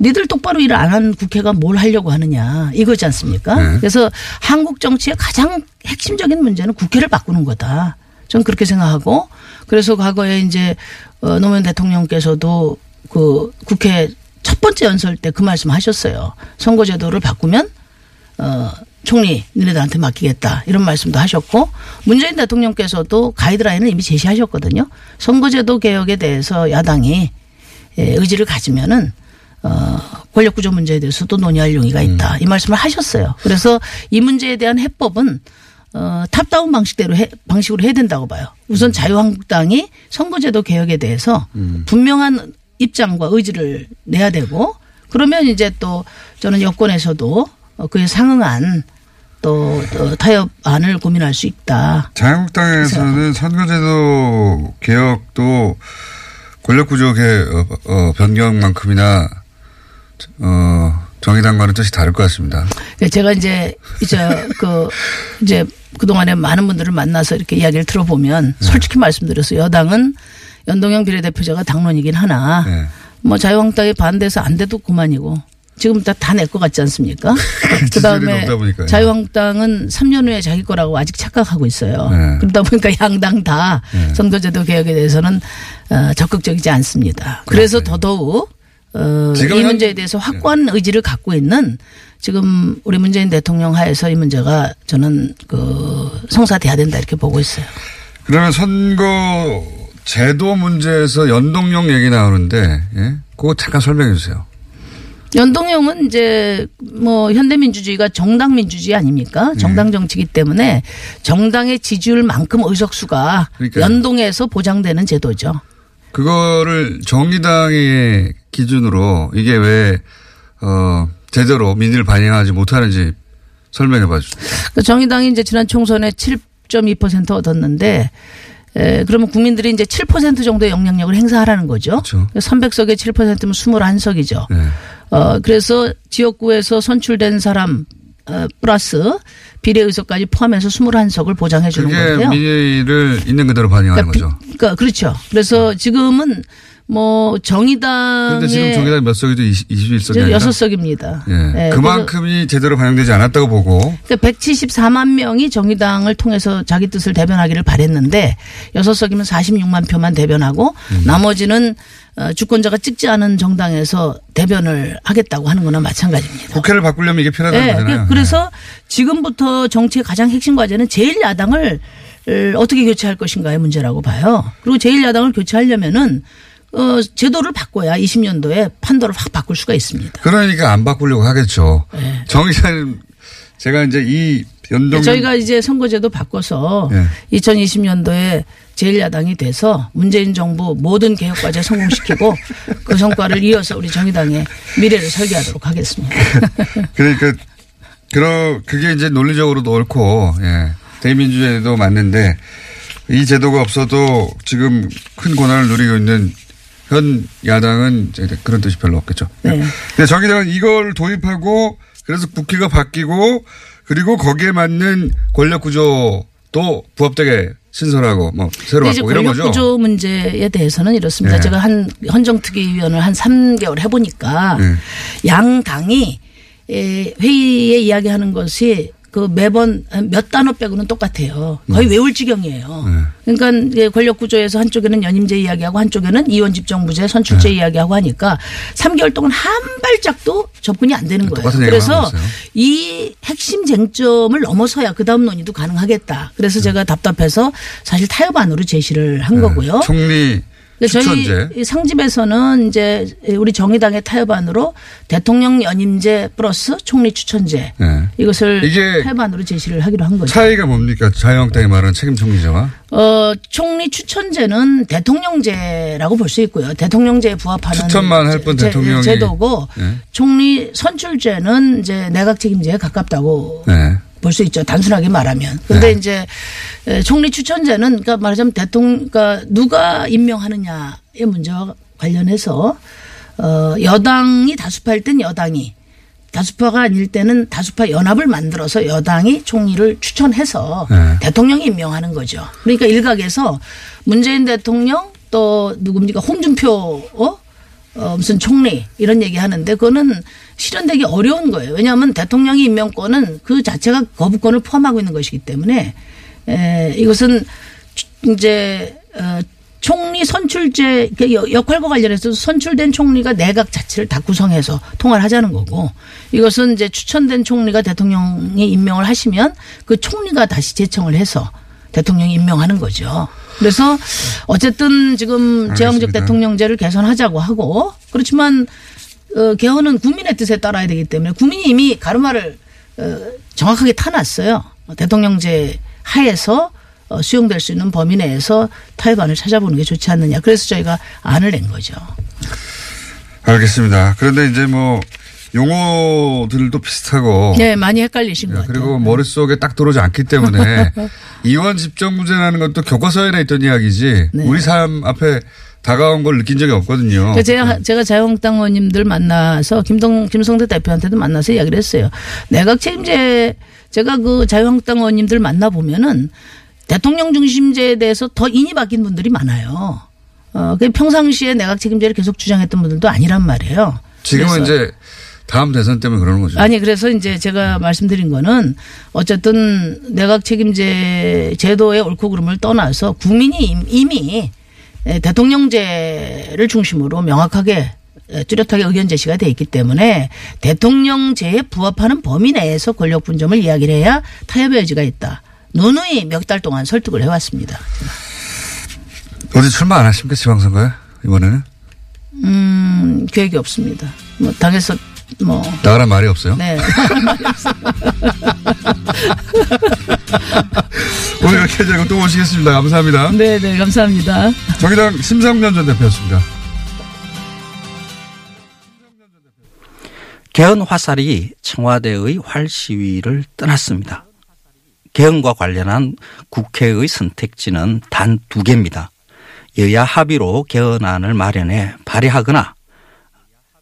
S6: 니들 똑바로 일안한 국회가 뭘 하려고 하느냐 이거지 않습니까?
S3: 네.
S6: 그래서 한국 정치의 가장 핵심적인 문제는 국회를 바꾸는 거다. 저는 그렇게 생각하고 그래서 과거에 이제 어, 노무현 대통령께서도 그 국회 첫 번째 연설 때 그 말씀 하셨어요. 선거제도를 바꾸면 어, 총리 니네들한테 맡기겠다 이런 말씀도 하셨고 문재인 대통령께서도 가이드라인을 이미 제시하셨거든요. 선거제도 개혁에 대해서 야당이 예, 의지를 가지면은 어, 권력구조 문제에 대해서도 논의할 용의가 있다 이 말씀을 하셨어요. 그래서 이 문제에 대한 해법은 어, 탑다운 방식대로 해, 방식으로 해야 된다고 봐요. 우선 자유한국당이 선거제도 개혁에 대해서 분명한 입장과 의지를 내야 되고 그러면 이제 또 저는 여권에서도 어, 그에 상응한 또, 또 타협안을 고민할 수 있다.
S3: 자유한국당에서는 선거제도 개혁도 권력구조 개, 어, 어, 변경만큼이나 어, 정의당과는 뜻이 다를 것 같습니다.
S6: 네, 제가 이제 이제 그 이제 그동안에 많은 분들을 만나서 이렇게 이야기를 들어보면
S3: 네.
S6: 솔직히 말씀드려서 여당은 연동형 비례대표자가 당론이긴 하나
S3: 네.
S6: 뭐 자유한국당이 반대해서 안 돼도 그만이고 지금 다다내것 같지 않습니까? 그다음에. 자유한국당은 3년 후에 자기 거라고 아직 착각하고 있어요.
S3: 네.
S6: 그러다 보니까 양당 다 선거제도 개혁에 대해서는 어, 적극적이지 않습니다. 그래서 더더욱 어, 이
S3: 현-
S6: 문제에 대해서 확고한 의지를 갖고 있는 지금 우리 문재인 대통령 하에서 이 문제가 저는 그 성사돼야 된다 이렇게 보고 있어요.
S3: 그러면 선거 제도 문제에서 연동형 얘기 나오는데, 예? 그거 잠깐 설명해 주세요.
S6: 연동형은 이제 뭐 현대민주주의가 정당 민주주의 아닙니까?
S3: 네.
S6: 정당 정치기 때문에 정당의 지지율만큼 의석수가
S3: 그러니까요.
S6: 연동해서 보장되는 제도죠.
S3: 그거를 정의당의 기준으로 이게 왜, 어, 제대로 민의를 반영하지 못하는지 설명해 봐 주세요.
S6: 그 정의당이 이제 지난 총선에 7.2% 얻었는데 에, 그러면 국민들이 이제 7% 정도의 영향력을 행사하라는 거죠.
S3: 그렇죠.
S6: 300석에 7%면 21석이죠.
S3: 네.
S6: 어, 그래서 지역구에서 선출된 사람 어, 플러스 비례의석까지 포함해서 21석을 보장해 주는
S3: 그게
S6: 건데요.
S3: 민의를 있는 그대로 반영하는
S6: 그러니까,
S3: 거죠.
S6: 비- 그러니까 그렇죠. 그래서 지금은 뭐 정의당의
S3: 그런데 지금 정의당 몇 석이죠? 20, 21석이 아니라?
S6: 여섯 석입니다.
S3: 예. 그만큼이 제대로 반영되지 않았다고 보고
S6: 그러니까 174만 명이 정의당을 통해서 자기 뜻을 대변하기를 바랬는데 여섯 석이면 46만 표만 대변하고
S3: 음.
S6: 나머지는 어, 주권자가 찍지 않은 정당에서 대변을 하겠다고 하는 거나 마찬가지입니다.
S3: 국회를 바꾸려면 이게 필요하다는
S6: 네,
S3: 거잖아요.
S6: 그래서 지금부터 정치의 가장 핵심 과제는 제1야당을 어떻게 교체할 것인가의 문제라고 봐요. 그리고 제1야당을 교체하려면은 어, 제도를 바꿔야 20년도에 판도를 확 바꿀 수가 있습니다.
S3: 그러니까 안 바꾸려고 하겠죠.
S6: 네.
S3: 정 의사님 제가 이제 이 연동
S6: 저희가 이제 선거제도 바꿔서
S3: 네.
S6: 2020년도에 제1야당이 돼서 문재인 정부 모든 개혁 과제 성공시키고 그 성과를 이어서 우리 정의당의 미래를 설계하도록 하겠습니다.
S3: 그러니까 그러 그게 이제 논리적으로도 옳고 예. 대민주제도 맞는데 이 제도가 없어도 지금 큰 권한을 누리고 있는 현 야당은 이제 그런 뜻이 별로 없겠죠.
S6: 네.
S3: 근데 정의당은 이걸 도입하고 그래서 국회가 바뀌고 그리고 거기에 맞는 권력 구조도 부합되게 신설하고 뭐 새로 바꾸고 이런
S6: 권력
S3: 거죠.
S6: 구조 문제에 대해서는 이렇습니다.
S3: 네.
S6: 제가 한 헌정특위위원을 한 3개월 해보니까
S3: 네.
S6: 양 당이 에, 회의에 이야기하는 것이 그 매번 몇 단어 빼고는 똑같아요. 거의 외울 지경이에요. 그러니까 이제 권력 구조에서 한쪽에는 연임제 이야기하고 한쪽에는 이원 집정부제 선출제 이야기하고 하니까 3개월 동안 한 발짝도 접근이 안 되는 거예요. 그래서. 이 핵심 쟁점을 넘어서야 그 다음 논의도 가능하겠다. 그래서 제가 답답해서 사실 타협안으로 제시를 한 거고요.
S3: 네. 총리
S6: 근데 저희
S3: 추천제.
S6: 상집에서는 이제 우리 정의당의 타협안으로 대통령 연임제 플러스 총리 추천제
S3: 네.
S6: 이것을
S3: 이게
S6: 타협안으로 제시를 하기로 한 거죠.
S3: 차이가 뭡니까? 자유한국당이 말하는 책임 총리제와
S6: 어, 총리 추천제는 대통령제라고 볼 수 있고요. 대통령제에 부합하는
S3: 추천만 할뿐
S6: 제-
S3: 대통령이.
S6: 제도고
S3: 네.
S6: 총리 선출제는 이제 내각 책임제에 가깝다고
S3: 네.
S6: 볼 수 있죠. 단순하게 말하면. 근데
S3: 네.
S6: 이제 에, 총리 추천자는 그러니까 말하자면 대통령 그러니까 누가 임명하느냐의 문제와 관련해서 어 여당이 다수파일 땐 여당이 다수파가 아닐 때는 다수파 연합을 만들어서 여당이 총리를 추천해서
S3: 네.
S6: 대통령이 임명하는 거죠. 그러니까 일각에서 문재인 대통령 또 누굽니까 홍준표 어? 어, 무슨 총리 이런 얘기 하는데 그거는 실현되기 어려운 거예요. 왜냐하면 대통령이 임명권은 그 자체가 거부권을 포함하고 있는 것이기 때문에 에, 이것은 이제 어, 총리 선출제 그 여- 역할과 관련해서 선출된 총리가 내각 자체를 다 구성해서 통화를 하자는 거고 이것은 이제 추천된 총리가 대통령이 임명을 하시면 그 총리가 다시 제청을 해서 대통령이 임명하는 거죠. 그래서 어쨌든 지금 제왕적. 대통령제를 개선하자고 하고 그렇지만 어, 개헌은 국민의 뜻에 따라야 되기 때문에 국민이 이미 가르마를 어, 정확하게 타놨어요. 대통령제 하에서 어, 수용될 수 있는 범위 내에서 타협안을 찾아보는 게 좋지 않느냐. 그래서 저희가 안을 낸 거죠.
S3: 알겠습니다. 그런데 이제 뭐 용어들도 비슷하고
S6: 네, 많이 헷갈리신 것 같아요.
S3: 그리고 머릿속에 딱 들어오지 않기 때문에 이원 집정부제라는 것도 교과서에나 있던 이야기지
S6: 네.
S3: 우리 삶 앞에 다가온 걸 느낀 적이 없거든요.
S6: 그러니까 제가, 제가 자유한국당 의원님들 만나서 김동, 김성대 대표한테도 만나서 이야기를 했어요. 내각 책임제 제가 그 자유한국당 의원님들 만나보면은 대통령 중심제에 대해서 더 인이 바뀐 분들이 많아요. 어, 그 평상시에 내각 책임제를 계속 주장했던 분들도 아니란 말이에요.
S3: 지금은 이제 다음 대선 때문에 그러는 거죠.
S6: 아니 그래서 이제 제가 말씀드린 거는 어쨌든 내각 책임제 제도의 옳고 그름을 떠나서 국민이 임- 이미 대통령제를 중심으로 명확하게 뚜렷하게 의견 제시가 돼 있기 때문에 대통령제에 부합하는 범위 내에서 권력 분점을 이야기를 해야 타협의 여지가 있다. 누누이 몇 달 동안 설득을 해왔습니다.
S3: 어디 출마 안 하십니까 지방선거에 이번에는
S6: 음, 계획이 없습니다. 뭐 당에서 뭐
S3: 나가란 말이 없어요.
S6: 네.
S3: 오늘 이렇게 되고 또 오시겠습니다. 감사합니다.
S6: 네, 네, 감사합니다.
S3: 정의당 심상면 전 대표였습니다.
S2: 개헌 화살이 청와대의 활 시위를 떠났습니다. 개헌과 관련한 국회의 선택지는 단 두 개입니다. 여야 합의로 개헌안을 마련해 발의하거나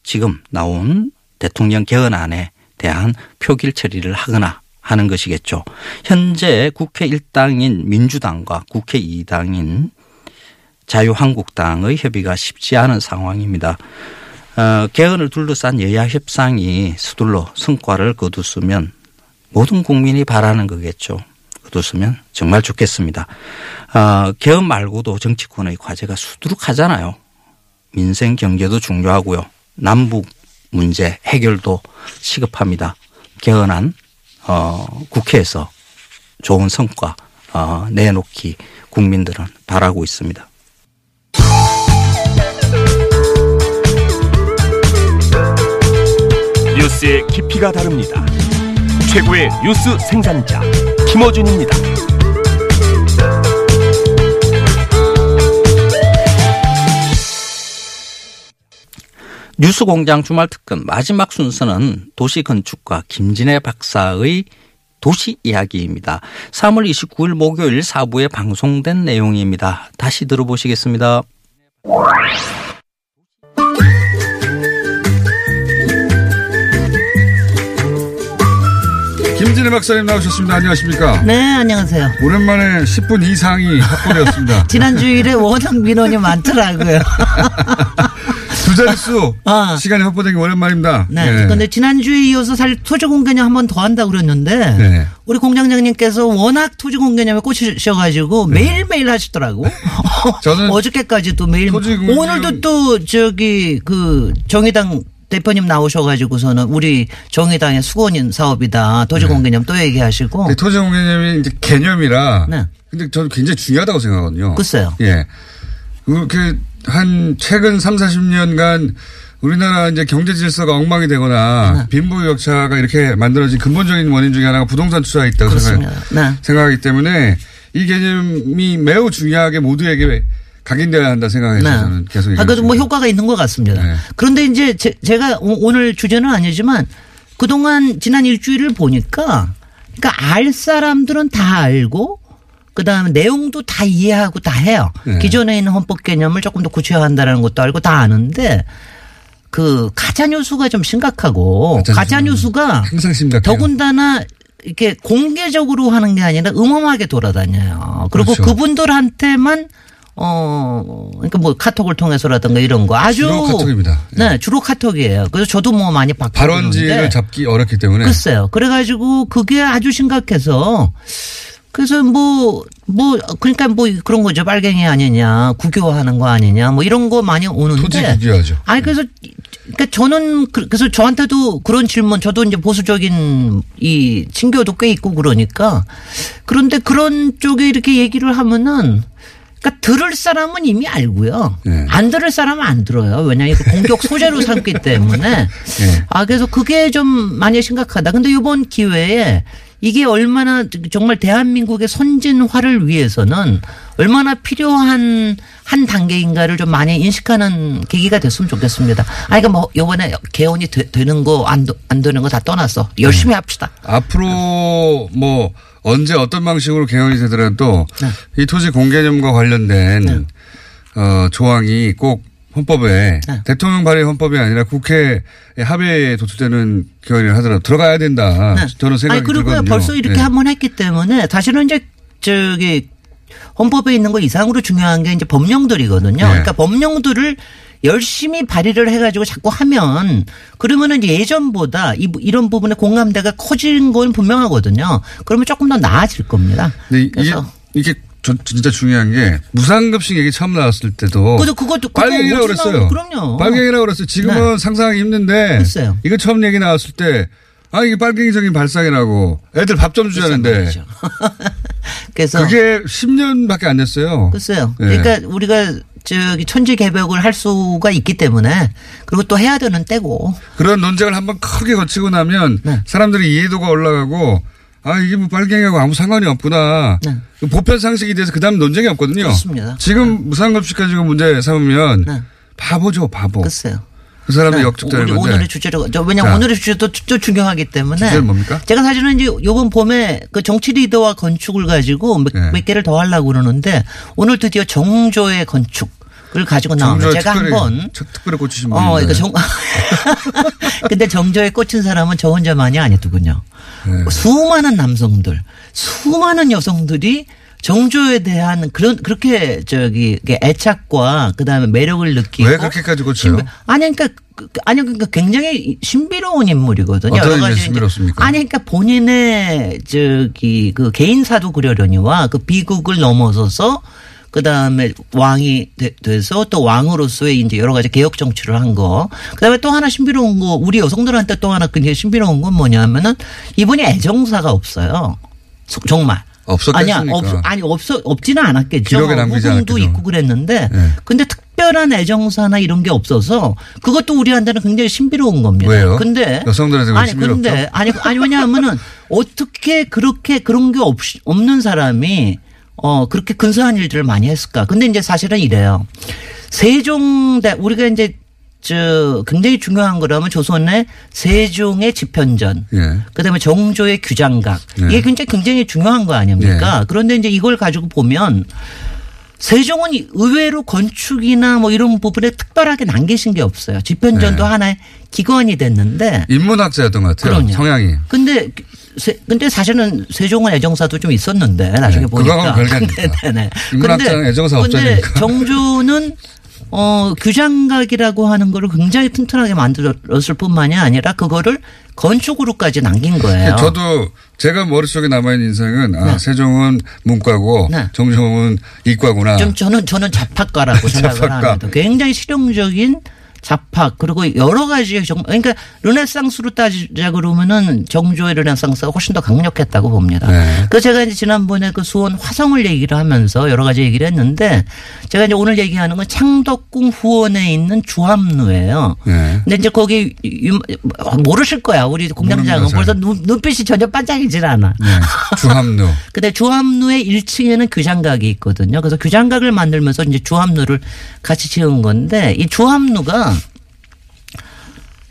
S2: 지금 나온 대통령 개헌안에 대한 표결 처리를 하거나 하는 것이겠죠. 현재 국회 1당인 민주당과 국회 2당인 자유한국당의 협의가 쉽지 않은 상황입니다. 어, 개헌을 둘러싼 여야 협상이 서둘러 성과를 거두으면 모든 국민이 바라는 거겠죠. 거두으면 정말 좋겠습니다. 어, 개헌 말고도 정치권의 과제가 수두룩하잖아요. 민생 경제도 중요하고요. 남북 문제 해결도 시급합니다. 개헌안 어, 국회에서 좋은 성과 어, 내놓기 국민들은 바라고 있습니다.
S7: 뉴스의 깊이가 다릅니다. 최고의 뉴스 생산자 김어준입니다.
S2: 뉴스공장 주말 특근 마지막 순서는 도시건축가 김진애 박사의 도시 이야기입니다. 3월 29일 목요일 4부에 방송된 내용입니다. 다시 들어보시겠습니다.
S3: 김진애 박사님 나오셨습니다. 안녕하십니까?
S8: 네, 안녕하세요.
S3: 오랜만에 10분 이상이 확보되었습니다.
S8: 지난 주일에 워낙 민원이 많더라고요.
S3: 두 자릿수
S8: 아.
S3: 시간이 확보된 게 오랜만입니다.
S8: 네.
S3: 예.
S8: 그런데 지난주에 이어서 살 토지 공개념 한 번 더 한다고 그랬는데
S3: 네.
S8: 우리 공장장님께서 워낙 토지 공개념에 꽂히셔 가지고 매일매일 하시더라고.
S3: 네. 저는
S8: 어저께까지도 매일.
S3: 토지공개념-
S8: 오늘도 또 저기 그 정의당 대표님 나오셔가지고서는 우리 정의당의 수건인 사업이다. 토지공개념 또 얘기하시고.
S3: 근데 토지 공개념이 이제 개념이라.
S8: 네.
S3: 근데 저는 굉장히 중요하다고 생각하거든요.
S8: 글쎄요.
S3: 예. 그렇게 한 최근 3, 40년간 우리나라 이제 경제 질서가 엉망이 되거나 빈부격차가 이렇게 만들어진 근본적인 원인 중에 하나가 부동산 투자에 있다고
S8: 그렇습니다.
S3: 생각,
S8: 네.
S3: 생각하기 때문에 이 개념이 매우 중요하게 모두에게 각인되어야 한다 생각해서 저는 계속
S8: 아, 그래도 뭐. 효과가 있는 것 같습니다.
S3: 네.
S8: 그런데 이제 제, 가 오늘 주제는 아니지만 그동안 지난 일주일을 보니까 그러니까 알 사람들은 다 알고 그다음에 내용도 다 이해하고 다 해요.
S3: 네.
S8: 기존에 있는 헌법 개념을 조금 더 구체화한다는 것도 알고 다 아는데 그 가짜 뉴스가 좀 심각하고
S3: 가짜
S8: 뉴스가
S3: 항상 심각해요.
S8: 더군다나 이렇게 공개적으로 하는 게 아니라 음험하게 돌아다녀요. 그리고
S3: 그렇죠.
S8: 그분들한테만 어 그러니까 뭐 카톡을 통해서라든가 이런 거 아주
S3: 주로 카톡입니다.
S8: 네, 주로 카톡이에요. 그래서 저도 뭐 많이
S3: 발원지를
S8: 그러는데
S3: 잡기 어렵기 때문에
S8: 글쎄요. 그래가지고 그게 아주 심각해서 그래서 뭐, 뭐, 그러니까 뭐 그런 거죠. 빨갱이 아니냐, 국교화하는 거 아니냐, 뭐 이런 거 많이 오는데.
S3: 토지 국유화죠.
S8: 아니, 그래서, 그러니까 저는 그- 그래서 저한테도 그런 질문, 저도 이제 보수적인 이 친교도 꽤 있고 그러니까 그런데 그런 쪽에 이렇게 얘기를 하면은 그러니까 들을 사람은 이미 알고요.
S3: 네.
S8: 안 들을 사람은 안 들어요. 왜냐하면 이거 공격 소재로 삼기 때문에.
S3: 네.
S8: 아, 그래서 그게 좀 많이 심각하다. 근데 이번 기회에 이게 얼마나 정말 대한민국의 선진화를 위해서는 얼마나 필요한 한 단계인가를 좀 많이 인식하는 계기가 됐으면 좋겠습니다. 아, 그러니까 뭐 요번에 개헌이 되, 는 거 안 안 되는 거 다 떠났어. 열심히
S3: 네.
S8: 합시다.
S3: 앞으로 뭐 언제 어떤 방식으로 개헌이 되더라도
S8: 네.
S3: 이 토지 공개념과 관련된 어, 조항이 꼭 헌법에
S8: 네.
S3: 대통령 발의 헌법이 아니라 국회 합의에 도출되는 개헌을 하더라도 들어가야 된다.
S8: 네.
S3: 저는 생각이
S8: 아니, 그리고
S3: 들거든요.
S8: 벌써 이렇게
S3: 네.
S8: 한번 했기 때문에 사실은 이제 저기 헌법에 있는 거 이상으로 중요한 게 이제 법령들이거든요.
S3: 네.
S8: 그러니까 법령들을 열심히 발의를 해가지고 자꾸 하면 그러면은 예전보다 이, 이런 부분에 공감대가 커진 건 분명하거든요. 그러면 조금 더 나아질 겁니다.
S3: 근데 이- 이게
S8: 그래서
S3: 이게 저- 진짜 중요한 게 무상급식 얘기 처음 나왔을 때도
S8: 그것도 그거
S3: 빨갱이라고 그랬어요.
S8: 그럼요.
S3: 빨갱이라고 그랬어요. 지금은 상상하기 힘든데
S8: 글쎄요.
S3: 이거 처음 얘기 나왔을 때 아, 이게 빨갱이적인 발상이라고 애들 밥 좀 주자는데
S8: 말이죠. 그래서
S3: 그게 10년밖에 안 됐어요.
S8: 글쎄요.
S3: 예.
S8: 그러니까 우리가 저기 천지 개벽을 할 수가 있기 때문에 그리고 또 해야 되는 때고
S3: 그런 논쟁을 한번 크게 거치고 나면
S8: 네.
S3: 사람들이 이해도가 올라가고 아 이게 뭐 빨갱이하고 아무 상관이 없구나.
S8: 네.
S3: 그 보편 상식에 대해서 그다음 논쟁이 없거든요.
S8: 그렇습니다.
S3: 지금 무상급식 가지고 문제 삼으면
S8: 네.
S3: 바보죠 바보.
S8: 글쎄요.
S3: 그 사람이
S8: 네.
S3: 역적되는 건데.
S8: 오늘의 주제로 저 왜냐면
S3: 자.
S8: 오늘의 주제도 또 중요하기 때문에
S3: 주제는 뭡니까?
S8: 제가 사실은 이제 요번 봄에 그 정치 리더와 건축을 가지고 몇,
S3: 네.
S8: 몇 개를 더 하려고 그러는데 오늘 드디어 정조의 건축을 가지고 나오면 제가 한번
S3: 특- 특별히 꽂히신
S8: 어,
S3: 분인데.
S8: 그러니까 정, 근데 정조에 꽂힌 사람은 저 혼자만이 아니더군요.
S3: 네.
S8: 수많은 남성들, 수많은 여성들이 정조에 대한 그런 그렇게 저기 애착과 그다음에 매력을 느끼고
S3: 왜 그렇게까지?
S8: 신비- 아니 그러니까 그- 그- 아니 그러니까 굉장히 신비로운 인물이거든요.
S3: 어떤
S8: 여러 가지
S3: 의미에서
S8: 이제-
S3: 신비롭습니까?
S8: 아니 그러니까 본인의 저기 그 개인사도 그려려니와 그 비극을 넘어서서 그 다음에 왕이 되, 돼서 또 왕으로서의 이제 여러 가지 개혁 정치를 한 거. 그 다음에 또 하나 신비로운 거, 우리 여성들한테 또 하나 굉장히 신비로운 건 뭐냐면은 이분이 애정사가 없어요. 소- 정말.
S3: 없었겠습니까?
S8: 아니야, 없, 아니, 없어, 없지는 않았겠죠.
S3: 기록에 남기지 않았겠죠.
S8: 있고 그랬는데.
S3: 네.
S8: 근데 특별한 애정사나 이런 게 없어서 그것도 우리한테는 굉장히 신비로운 겁니다.
S3: 왜요?
S8: 근데.
S3: 여성들한테 왜
S8: 아니,
S3: 신비롭죠?
S8: 근데 아니, 아니, 왜냐하면은 어떻게 그렇게 그런 게 없, 없는 사람이 어, 그렇게 근사한 일들을 많이 했을까. 근데 이제 사실은 이래요. 세종대, 우리가 이제 저 굉장히 중요한 거라면 조선의 세종의 집현전.
S3: 예.
S8: 그다음에 정조의 규장각.
S3: 네.
S8: 이게 굉장히 굉장히 중요한 거 아닙니까? 그런데 이제 이걸 가지고 보면 세종은 의외로 건축이나 뭐 이런 부분에 특별하게 남기신 게 없어요. 집현전도
S3: 네.
S8: 하나의 기관이 됐는데
S3: 인문학자였던 것 같아요.
S8: 그럼요.
S3: 성향이.
S8: 근데 세, 근데 사실은 세종은 애정사도 좀 있었는데 나중에
S3: 네,
S8: 보니까
S3: 그거하고는 별개 아닙니까?
S8: 네네.
S3: 인문학자는 애정사
S8: 근데
S3: 없자니까.
S8: 정조는 어 규장각이라고 하는 거를 굉장히 튼튼하게 만들었을 뿐만이 아니라 그거를 건축으로까지 남긴 거예요.
S3: 저도 제가 머릿속에 남아있는 인생은 아, 세종은 문과고
S8: 네.
S3: 정종은 이과구나.
S8: 좀 저는 저는 잡학과라고 생각을. 합니다. 굉장히 실용적인 잡학 그리고 여러 가지 정 그러니까 르네상스로 따지자 그러면은 정조의 르네상스가 훨씬 더 강력했다고 봅니다.
S3: 네.
S8: 그 제가 이제 지난번에 그 수원 화성을 얘기를 하면서 여러 가지 얘기를 했는데 제가 이제 오늘 얘기하는 건 창덕궁 후원에 있는 주합루예요.
S3: 네.
S8: 근데 이제 거기 유- 모르실 거야. 우리 공장장은 벌써
S3: 잘.
S8: 눈, 눈빛이 전혀 반짝이질 않아.
S3: 네. 주합루.
S8: 근데 주합루의 1층에는 규장각이 있거든요. 그래서 규장각을 만들면서 이제 주합루를 같이 지은 건데 이 주합루가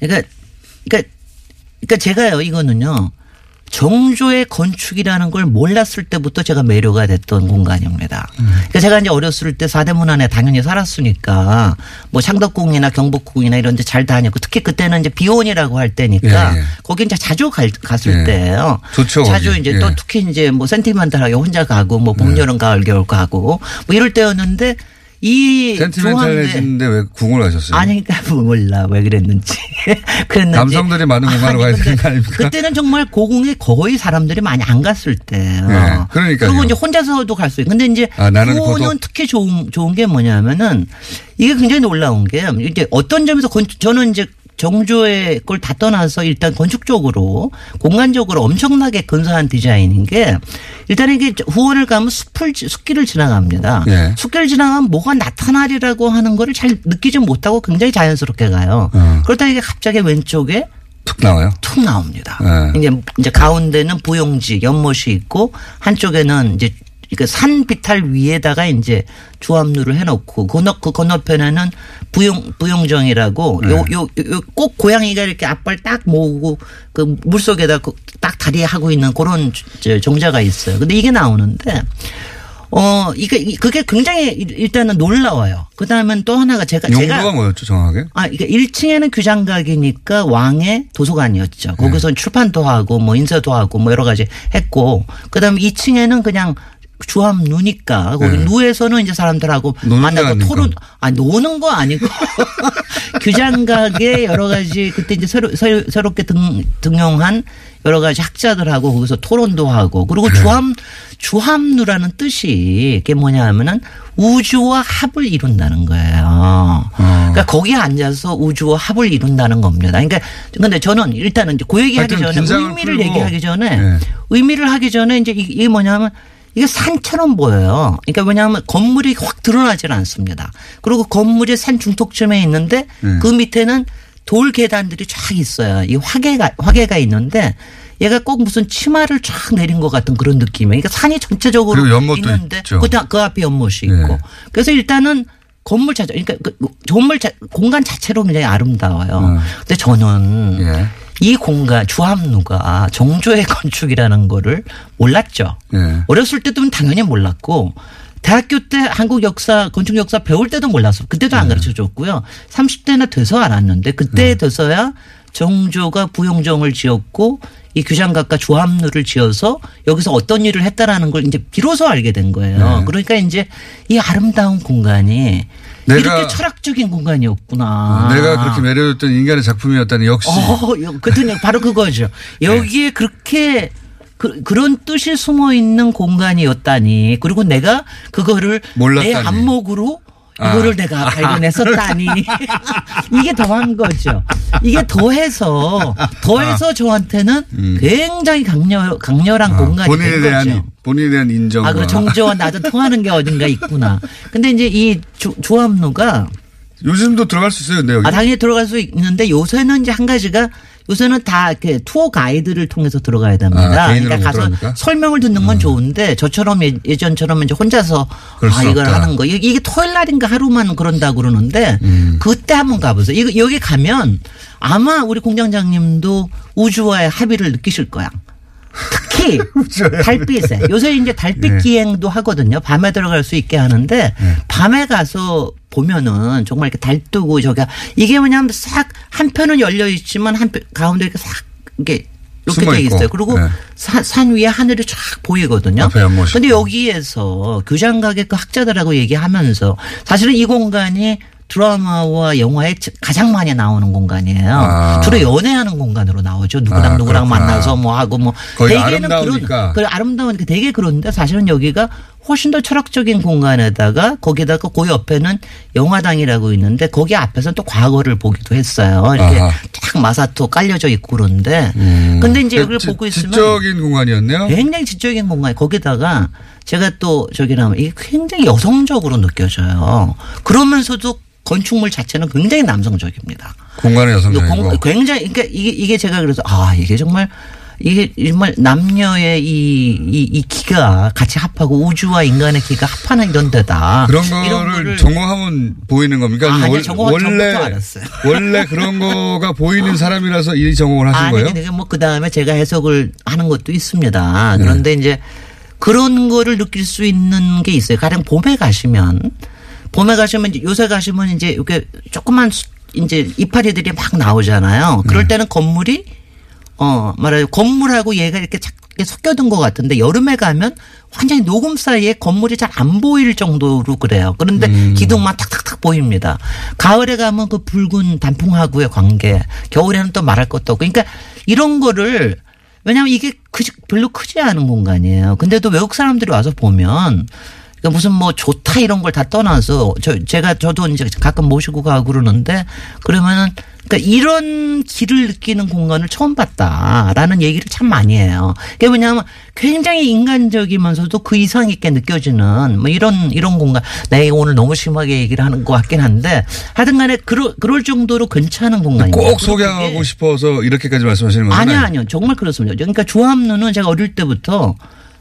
S8: 그러니까 그러니까 그러니까 제가요 이거는요 정조의 건축이라는 걸 몰랐을 때부터 제가 매료가 됐던 공간입니다. 그러니까 제가 이제 어렸을 때 사대문 안에 당연히 살았으니까 뭐 창덕궁이나 경복궁이나 이런 데 잘 다녔고 특히 그때는 이제 비원이라고 할 때니까
S3: 예, 예.
S8: 거기 이제 자주 갈, 갔을
S3: 예.
S8: 때예요.
S3: 좋죠,
S8: 자주
S3: 거기.
S8: 이제
S3: 예.
S8: 또 특히 이제 뭐 센티멘탈하게 혼자 가고 뭐 봄, 여름, 가을, 겨울 가고 뭐 이럴 때였는데 이
S3: 센티멘탈해지는데 왜 궁을 가셨어요?
S8: 아니, 그러니까 몰라 왜 그랬는지. 그랬는지.
S3: 남성들이 많은 공간으로 가야 되는 거 아닙니까?
S8: 그때는 정말 고궁에 거의 사람들이 많이 안 갔을 때예요.
S3: 네, 그러니까요.
S8: 그리고 이제 혼자서도 갈 수 있고. 근데 이제
S3: 아, 나는 고독.
S8: 특히 좋은 좋은 게 뭐냐면은 이게 굉장히 놀라운 게 이제 어떤 점에서 건, 저는 이제 정조의 걸 다 떠나서 일단 건축적으로 공간적으로 엄청나게 근사한 디자인인 게 일단 이게 후원을 가면 숲을 지- 숲길을 지나갑니다.
S3: 예.
S8: 숲길을 지나가면 뭐가 나타나리라고 하는 거를 잘 느끼지 못하고 굉장히 자연스럽게 가요.
S3: 어.
S8: 그러다 이게 갑자기 왼쪽에
S3: 툭 나와요.
S8: 툭 나옵니다.
S3: 네.
S8: 이제 이제 가운데는 부용지 연못이 있고 한쪽에는 이제 그산 비탈 위에다가 이제 주암루를 해놓고 건너 그 건너편에는 부용 부용정이라고
S3: 네.
S8: 요요 요 꼭 고양이가 이렇게 앞발 딱 모으고 그 물 속에다 그딱 다리 하고 있는 그런 저 정자가 있어요. 근데 이게 나오는데 어 이게 이- 그게 굉장히 일- 일단은 놀라워요. 그 다음엔 또 하나가 제가 제가
S3: 용도가 뭐였죠, 정확하게?
S8: 아, 이게 1층에는 규장각이니까 왕의 도서관이었죠.
S3: 네.
S8: 거기서 출판도 하고 뭐 인쇄도 하고 뭐 여러 가지 했고 그 다음에 2층에는 그냥 주암 누니까 거기
S3: 네.
S8: 누에서는 이제 사람들하고 만나고? 토론 아 노는 거 아니고 규장각에 여러 가지 그때 이제 새로, 새로 새롭게 등 등용한 여러 가지 학자들하고 거기서 토론도 하고 그리고
S3: 네.
S8: 주암 주암루라는 뜻이 이게 뭐냐면은 우주와 합을 이룬다는 거예요. 그러니까 거기에 앉아서 우주와 합을 이룬다는 겁니다. 그러니까 근데 저는 일단은 이제 그 얘기하기 전에 의미를
S3: 풀고.
S8: 얘기하기 전에
S3: 네.
S8: 의미를 하기 전에 이제 이- 이게 뭐냐면 이게 산처럼 보여요. 그러니까 뭐냐면 건물이 확 드러나지는 않습니다. 그리고 건물이 산 중턱쯤에 있는데
S3: 네.
S8: 그 밑에는 돌 계단들이 쫙 있어요. 이 화계가 화계가 있는데 얘가 꼭 무슨 치마를 쫙 내린 것 같은 그런 느낌이에요. 그러니까 산이 전체적으로 있는데
S3: 있죠.
S8: 그, 다- 그 앞에 연못이 있고
S3: 네.
S8: 그래서 일단은 건물 자체 그러니까 그 건물 자, 공간 자체로 굉장히 아름다워요.
S3: 음.
S8: 근데 저는
S3: 예.
S8: 이 공간 주합루가 정조의 건축이라는 거를 몰랐죠.
S3: 예.
S8: 어렸을 때도 당연히 몰랐고 대학교 때 한국 역사 건축 역사 배울 때도 몰랐어. 그때도
S3: 네.
S8: 안 가르쳐 줬고요. 30대나 돼서 알았는데 그때 돼서야 정조가 부용정을 지었고 이 규장각과 주합루를 지어서 여기서 어떤 일을 했다라는 걸 이제 비로소 알게 된 거예요.
S3: 네.
S8: 그러니까 이제 이 아름다운 공간이 이렇게 철학적인 공간이었구나.
S3: 내가 그렇게 매료됐던 인간의 작품이었다니 역시.
S8: 어, 요- 그랬더니 바로 그거죠. 여기에 그렇게 그, 그런 뜻이 숨어 있는 공간이었다니. 그리고 내가 그거를
S3: 몰랐다니.
S8: 내 안목으로
S3: 아.
S8: 이거를 내가 발견했었다니. 이게 더한 거죠. 이게 더해서 더해서 저한테는 굉장히 강렬 강렬한
S3: 아,
S8: 공간이
S3: 본인에
S8: 된
S3: 대한
S8: 거죠.
S3: 본인에 대한 인정.
S8: 아, 그 정조와 나도 통하는 게 어딘가 있구나. 근데 이제 이 주, 주암루가
S3: 요즘도 들어갈 수 있어요, 근데 여기.
S8: 아, 당연히 들어갈 수 있는데 요새는 이제 한 가지가 요새는 다 이렇게 투어 가이드를 통해서 들어가야 됩니다.
S3: 아,
S8: 그러니까
S3: 못
S8: 가서
S3: 들어갑니까? 음.
S8: 설명을 듣는 건 좋은데 저처럼 예- 예전처럼 이제 혼자서
S3: 아수
S8: 이걸
S3: 없다.
S8: 하는 거 이게, 토요일 날인가 하루만 그런다 그러는데
S3: 음.
S8: 그때 한번 가보세요. 이거 여기 가면 아마 우리 공장장님도 우주와의 합의를 느끼실 거야. 특히 달빛에 요새 이제 달빛
S3: 네.
S8: 기행도 하거든요. 밤에 들어갈 수 있게 하는데 밤에 가서 보면은 정말 이렇게 달 뜨고 저기 이게 뭐냐면 싹 한편은 열려 있지만 한 편- 가운데 이렇게 싹 이렇게 이렇게 돼. 있어요. 그리고
S3: 네.
S8: 산, 산 위에 하늘이 쫙 보이거든요.
S3: 있고.
S8: 여기에서 규장각의 그 학자들하고 얘기하면서 사실은 이 공간이 드라마와 영화에 가장 많이 나오는 공간이에요.
S3: 아.
S8: 주로 연애하는 공간으로 나오죠. 누구랑
S3: 아,
S8: 누구랑
S3: 그렇구나.
S8: 만나서 뭐 하고 뭐
S3: 거의
S8: 대개는
S3: 아름다우니까.
S8: 그런 그 아름다우니까 되게 그런데 사실은 여기가 훨씬 더 철학적인 공간에다가 거기다가 그 옆에는 영화당이라고 있는데 거기 앞에서는 또 과거를 보기도 했어요. 이렇게
S3: 아하.
S8: 쫙 마사토 깔려져 있고 그런데 근데 이제 여기를
S3: 지-
S8: 보고 있으면
S3: 지적인 공간이었네요.
S8: 굉장히 지적인 공간 거기다가 제가 또 저기라면 이게 굉장히 여성적으로 느껴져요. 그러면서도 건축물 자체는 굉장히 남성적입니다.
S3: 공간의
S8: 그
S3: 여성적이고.
S8: 공- 굉장히 그러니까 이게, 이게 제가 그래서 아 이게 정말 이게 정말 남녀의 이, 이, 이 기가 같이 합하고 우주와 인간의 기가 합하는 이런 데다.
S3: 그런 거를 전공하면 보이는 겁니까?
S8: 아.
S3: 월- 원래. 원래 그런 거가 보이는 사람이라서 이 전공을 하신
S8: 아니,
S3: 거예요?
S8: 근데 뭐그 다음에 제가 해석을 하는 것도
S3: 네.
S8: 있습니다. 그런데 이제 그런 거를 느낄 수 있는 게 있어요. 가령 봄에 가시면 봄에 가시면 이제 요새 가시면 이제 이렇게 조그만 수- 이제 이파리들이 막 나오잖아요.
S3: 네.
S8: 그럴 때는 건물이 어 말하자면 건물하고 얘가 이렇게 착 이렇게 섞여든 것 같은데 여름에 가면 완전히 녹음 사이에 건물이 잘 안 보일 정도로 그래요. 그런데
S3: 음.
S8: 기둥만 탁탁탁 보입니다. 가을에 가면 그 붉은 단풍하고의 관계, 겨울에는 또 말할 것도 없고. 그러니까 이런 거를 왜냐하면 이게 그 별로 크지 않은 공간이에요. 근데도 외국 사람들이 와서 보면 그러니까 무슨 뭐 좋다 이런 걸 다 떠나서 저 제가 저도 이제 가끔 모시고 가고 그러는데 그러면은 그러니까 이런 길을 느끼는 공간을 처음 봤다라는 얘기를 참 많이 해요. 그게 뭐냐면 굉장히 인간적이면서도 그 이상 있게 느껴지는 뭐 이런 이런 공간. 내가 오늘 너무 심하게 얘기를 하는 것 같긴 한데 하여튼간에 그럴 그럴 정도로 괜찮은 공간입니다.
S3: 꼭 소개하고 싶어서 이렇게까지 말씀하시는 거예요?
S8: 아니요, 아니요. 정말 그렇습니다. 그러니까 조합루는 제가 어릴 때부터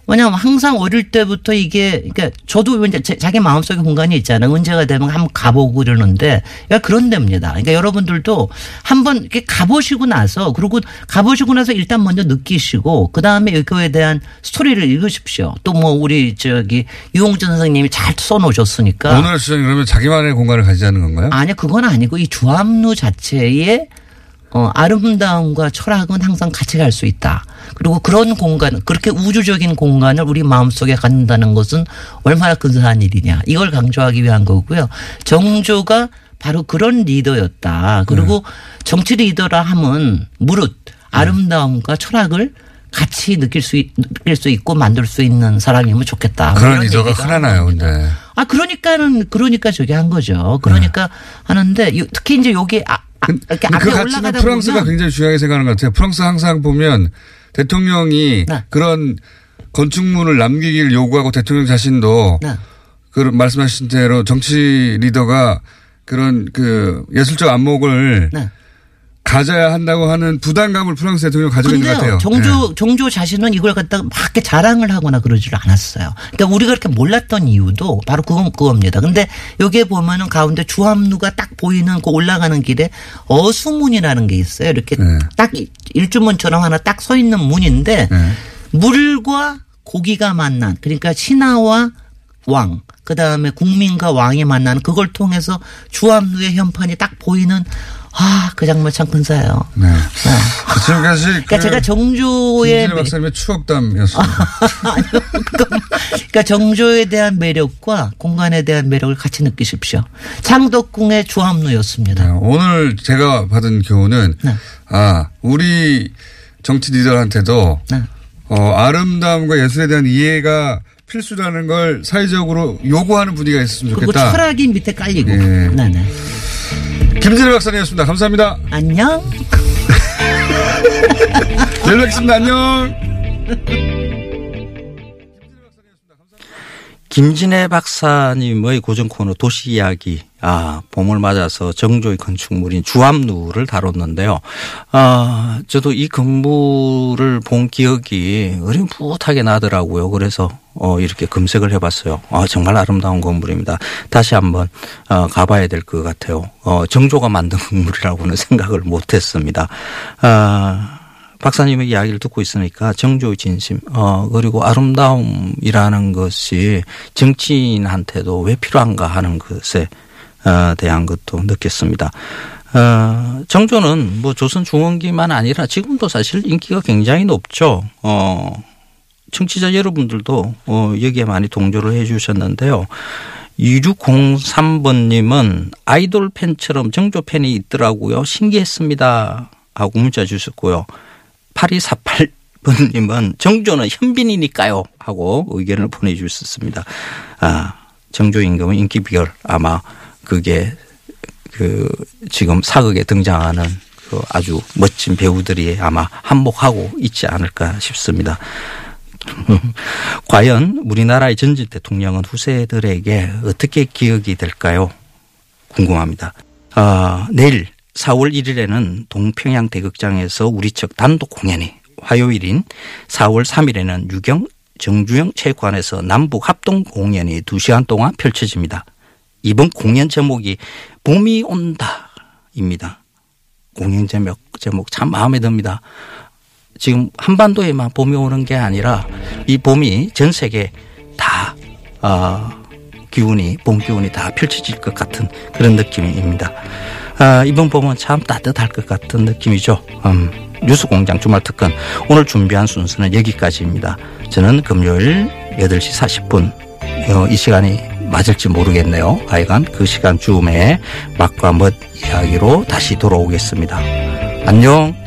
S8: 왜냐하면 항상 어릴 때부터 이게 그러니까 저도 이제 제- 자기 마음속에 공간이 있잖아요. 언제가 되면 한번 가보고 그러는데 그러니까 그런 데입니다. 그러니까 여러분들도 한번 이렇게 가보시고 나서 그리고 가보시고 나서 일단 먼저 느끼시고 그 다음에 이거에 대한 스토리를 읽으십시오. 또 뭐 우리 저기 유홍준 선생님이 잘 써놓으셨으니까
S3: 오늘 주장이 그러면 자기만의 공간을 가지자는 건가요?
S8: 아니 그건 아니고 이 주암루 자체의 어, 아름다움과 철학은 항상 같이 갈 수 있다. 그리고 그런 공간, 그렇게 우주적인 공간을 우리 마음속에 갖는다는 것은 얼마나 근사한 일이냐. 이걸 강조하기 위한 거고요. 정조가 바로 그런 리더였다. 그리고 정치 리더라 함은 무릇 아름다움과 철학을 같이 느낄 수, 있, 느낄 수 있고 만들 수 있는 사람이면 좋겠다.
S3: 그런
S8: 이런
S3: 리더가 흔하나요, 근데.
S8: 아 그러니까는 그러니까 저기 한 거죠. 그러니까 하는데 요- 특히 이제 여기 앞에
S3: 그 가치는 프랑스가
S8: 보면
S3: 굉장히 중요하게 생각하는 것 같아요. 프랑스 항상 보면 대통령이
S8: 네.
S3: 그런 건축물을 남기기를 요구하고 대통령 자신도
S8: 네.
S3: 그 말씀하신 대로 정치 리더가 그런 그 예술적 안목을
S8: 네.
S3: 가져야 한다고 하는 부담감을 프랑스 대통령이 가지고 있는 것 같아요.
S8: 정조
S3: 네.
S8: 정조 자신은 이걸 갖다가 막 자랑을 하거나 그러지를 않았어요. 그러니까 우리가 그렇게 몰랐던 이유도 바로 그건 그겁니다. 근데 여기에 보면은 가운데 주함루가 딱 보이는 그 올라가는 길에 어수문이라는 게 있어요. 이렇게
S3: 네.
S8: 딱 일주문처럼 하나 딱 서 있는 문인데
S3: 네.
S8: 물과 고기가 만난 그러니까 신하와 왕, 그 다음에 국민과 왕이 만나는 그걸 통해서 주함루의 현판이 딱 보이는 아, 그 장면 참 근사해요.
S3: 네.
S8: 네.
S3: 지금까지
S8: 그러니까 제가 정조의
S3: 박사님의 추억담이었습니다.
S8: 아니요. 그건- 그러니까 정조에 대한 매력과 공간에 대한 매력을 같이 느끼십시오. 창덕궁의 주함루였습니다.
S3: 네, 오늘 제가 받은 교훈은
S8: 네.
S3: 아 우리 정치 리더한테도
S8: 네.
S3: 어, 아름다움과 예술에 대한 이해가 필수라는 걸 사회적으로 요구하는 분위기가 있었으면
S8: 그리고
S3: 좋겠다.
S8: 철학이 밑에 깔리고.
S3: 예.
S8: 네네.
S3: 김진애 박사님이었습니다. 감사합니다.
S8: 안녕.
S3: 내일 뵙겠습니다. 안녕.
S2: 김진애 박사님의 고정 코너 도시 이야기, 아, 봄을 맞아서 정조의 건축물인 주암루를 다뤘는데요. 아, 저도 이 건물을 본 기억이 어렴풋하게 나더라고요. 그래서, 어, 이렇게 검색을 해봤어요. 아, 정말 아름다운 건물입니다. 다시 한번, 어, 가봐야 될 것 같아요. 어, 정조가 만든 건물이라고는 생각을 못 했습니다. 아, 박사님의 이야기를 듣고 있으니까 정조의 진심, 어, 그리고 아름다움이라는 것이 정치인한테도 왜 필요한가 하는 것에, 어, 대한 것도 느꼈습니다. 어, 정조는 뭐 조선 중원기만 아니라 지금도 사실 인기가 굉장히 높죠. 어, 청취자 여러분들도 어, 여기에 많이 동조를 해 주셨는데요. 2603번님은 아이돌 팬처럼 정조 팬이 있더라고요. 신기했습니다. 하고 문자 주셨고요. 8248번님은 정조는 현빈이니까요. 하고 의견을 보내주셨습니다. 아, 정조 임금은 인기 비결 아마 그게 그 지금 사극에 등장하는 그 아주 멋진 배우들이 아마 한몫하고 있지 않을까 싶습니다. 과연 우리나라의 전직 대통령은 후세들에게 어떻게 기억이 될까요? 궁금합니다. 아, 내일 4월 1일에는 동평양 대극장에서 우리 측 단독 공연이 화요일인 4월 3일에는 유경 정주영 체육관에서 남북 합동 공연이 2시간 동안 펼쳐집니다. 이번 공연 제목이 봄이 온다입니다. 공연 제목, 제목 참 마음에 듭니다. 지금 한반도에만 봄이 오는 게 아니라 이 봄이 전 세계 다, 어, 기운이, 봄 기운이 다 펼쳐질 것 같은 그런 느낌입니다. 아, 이번 봄은 참 따뜻할 것 같은 느낌이죠. 음, 뉴스 공장 주말 특근. 오늘 준비한 순서는 여기까지입니다. 저는 금요일 8시 40분, 어, 이 시간이 맞을지 모르겠네요. 하여간 그 시간 즈음에 맛과 멋 이야기로 다시 돌아오겠습니다. 안녕.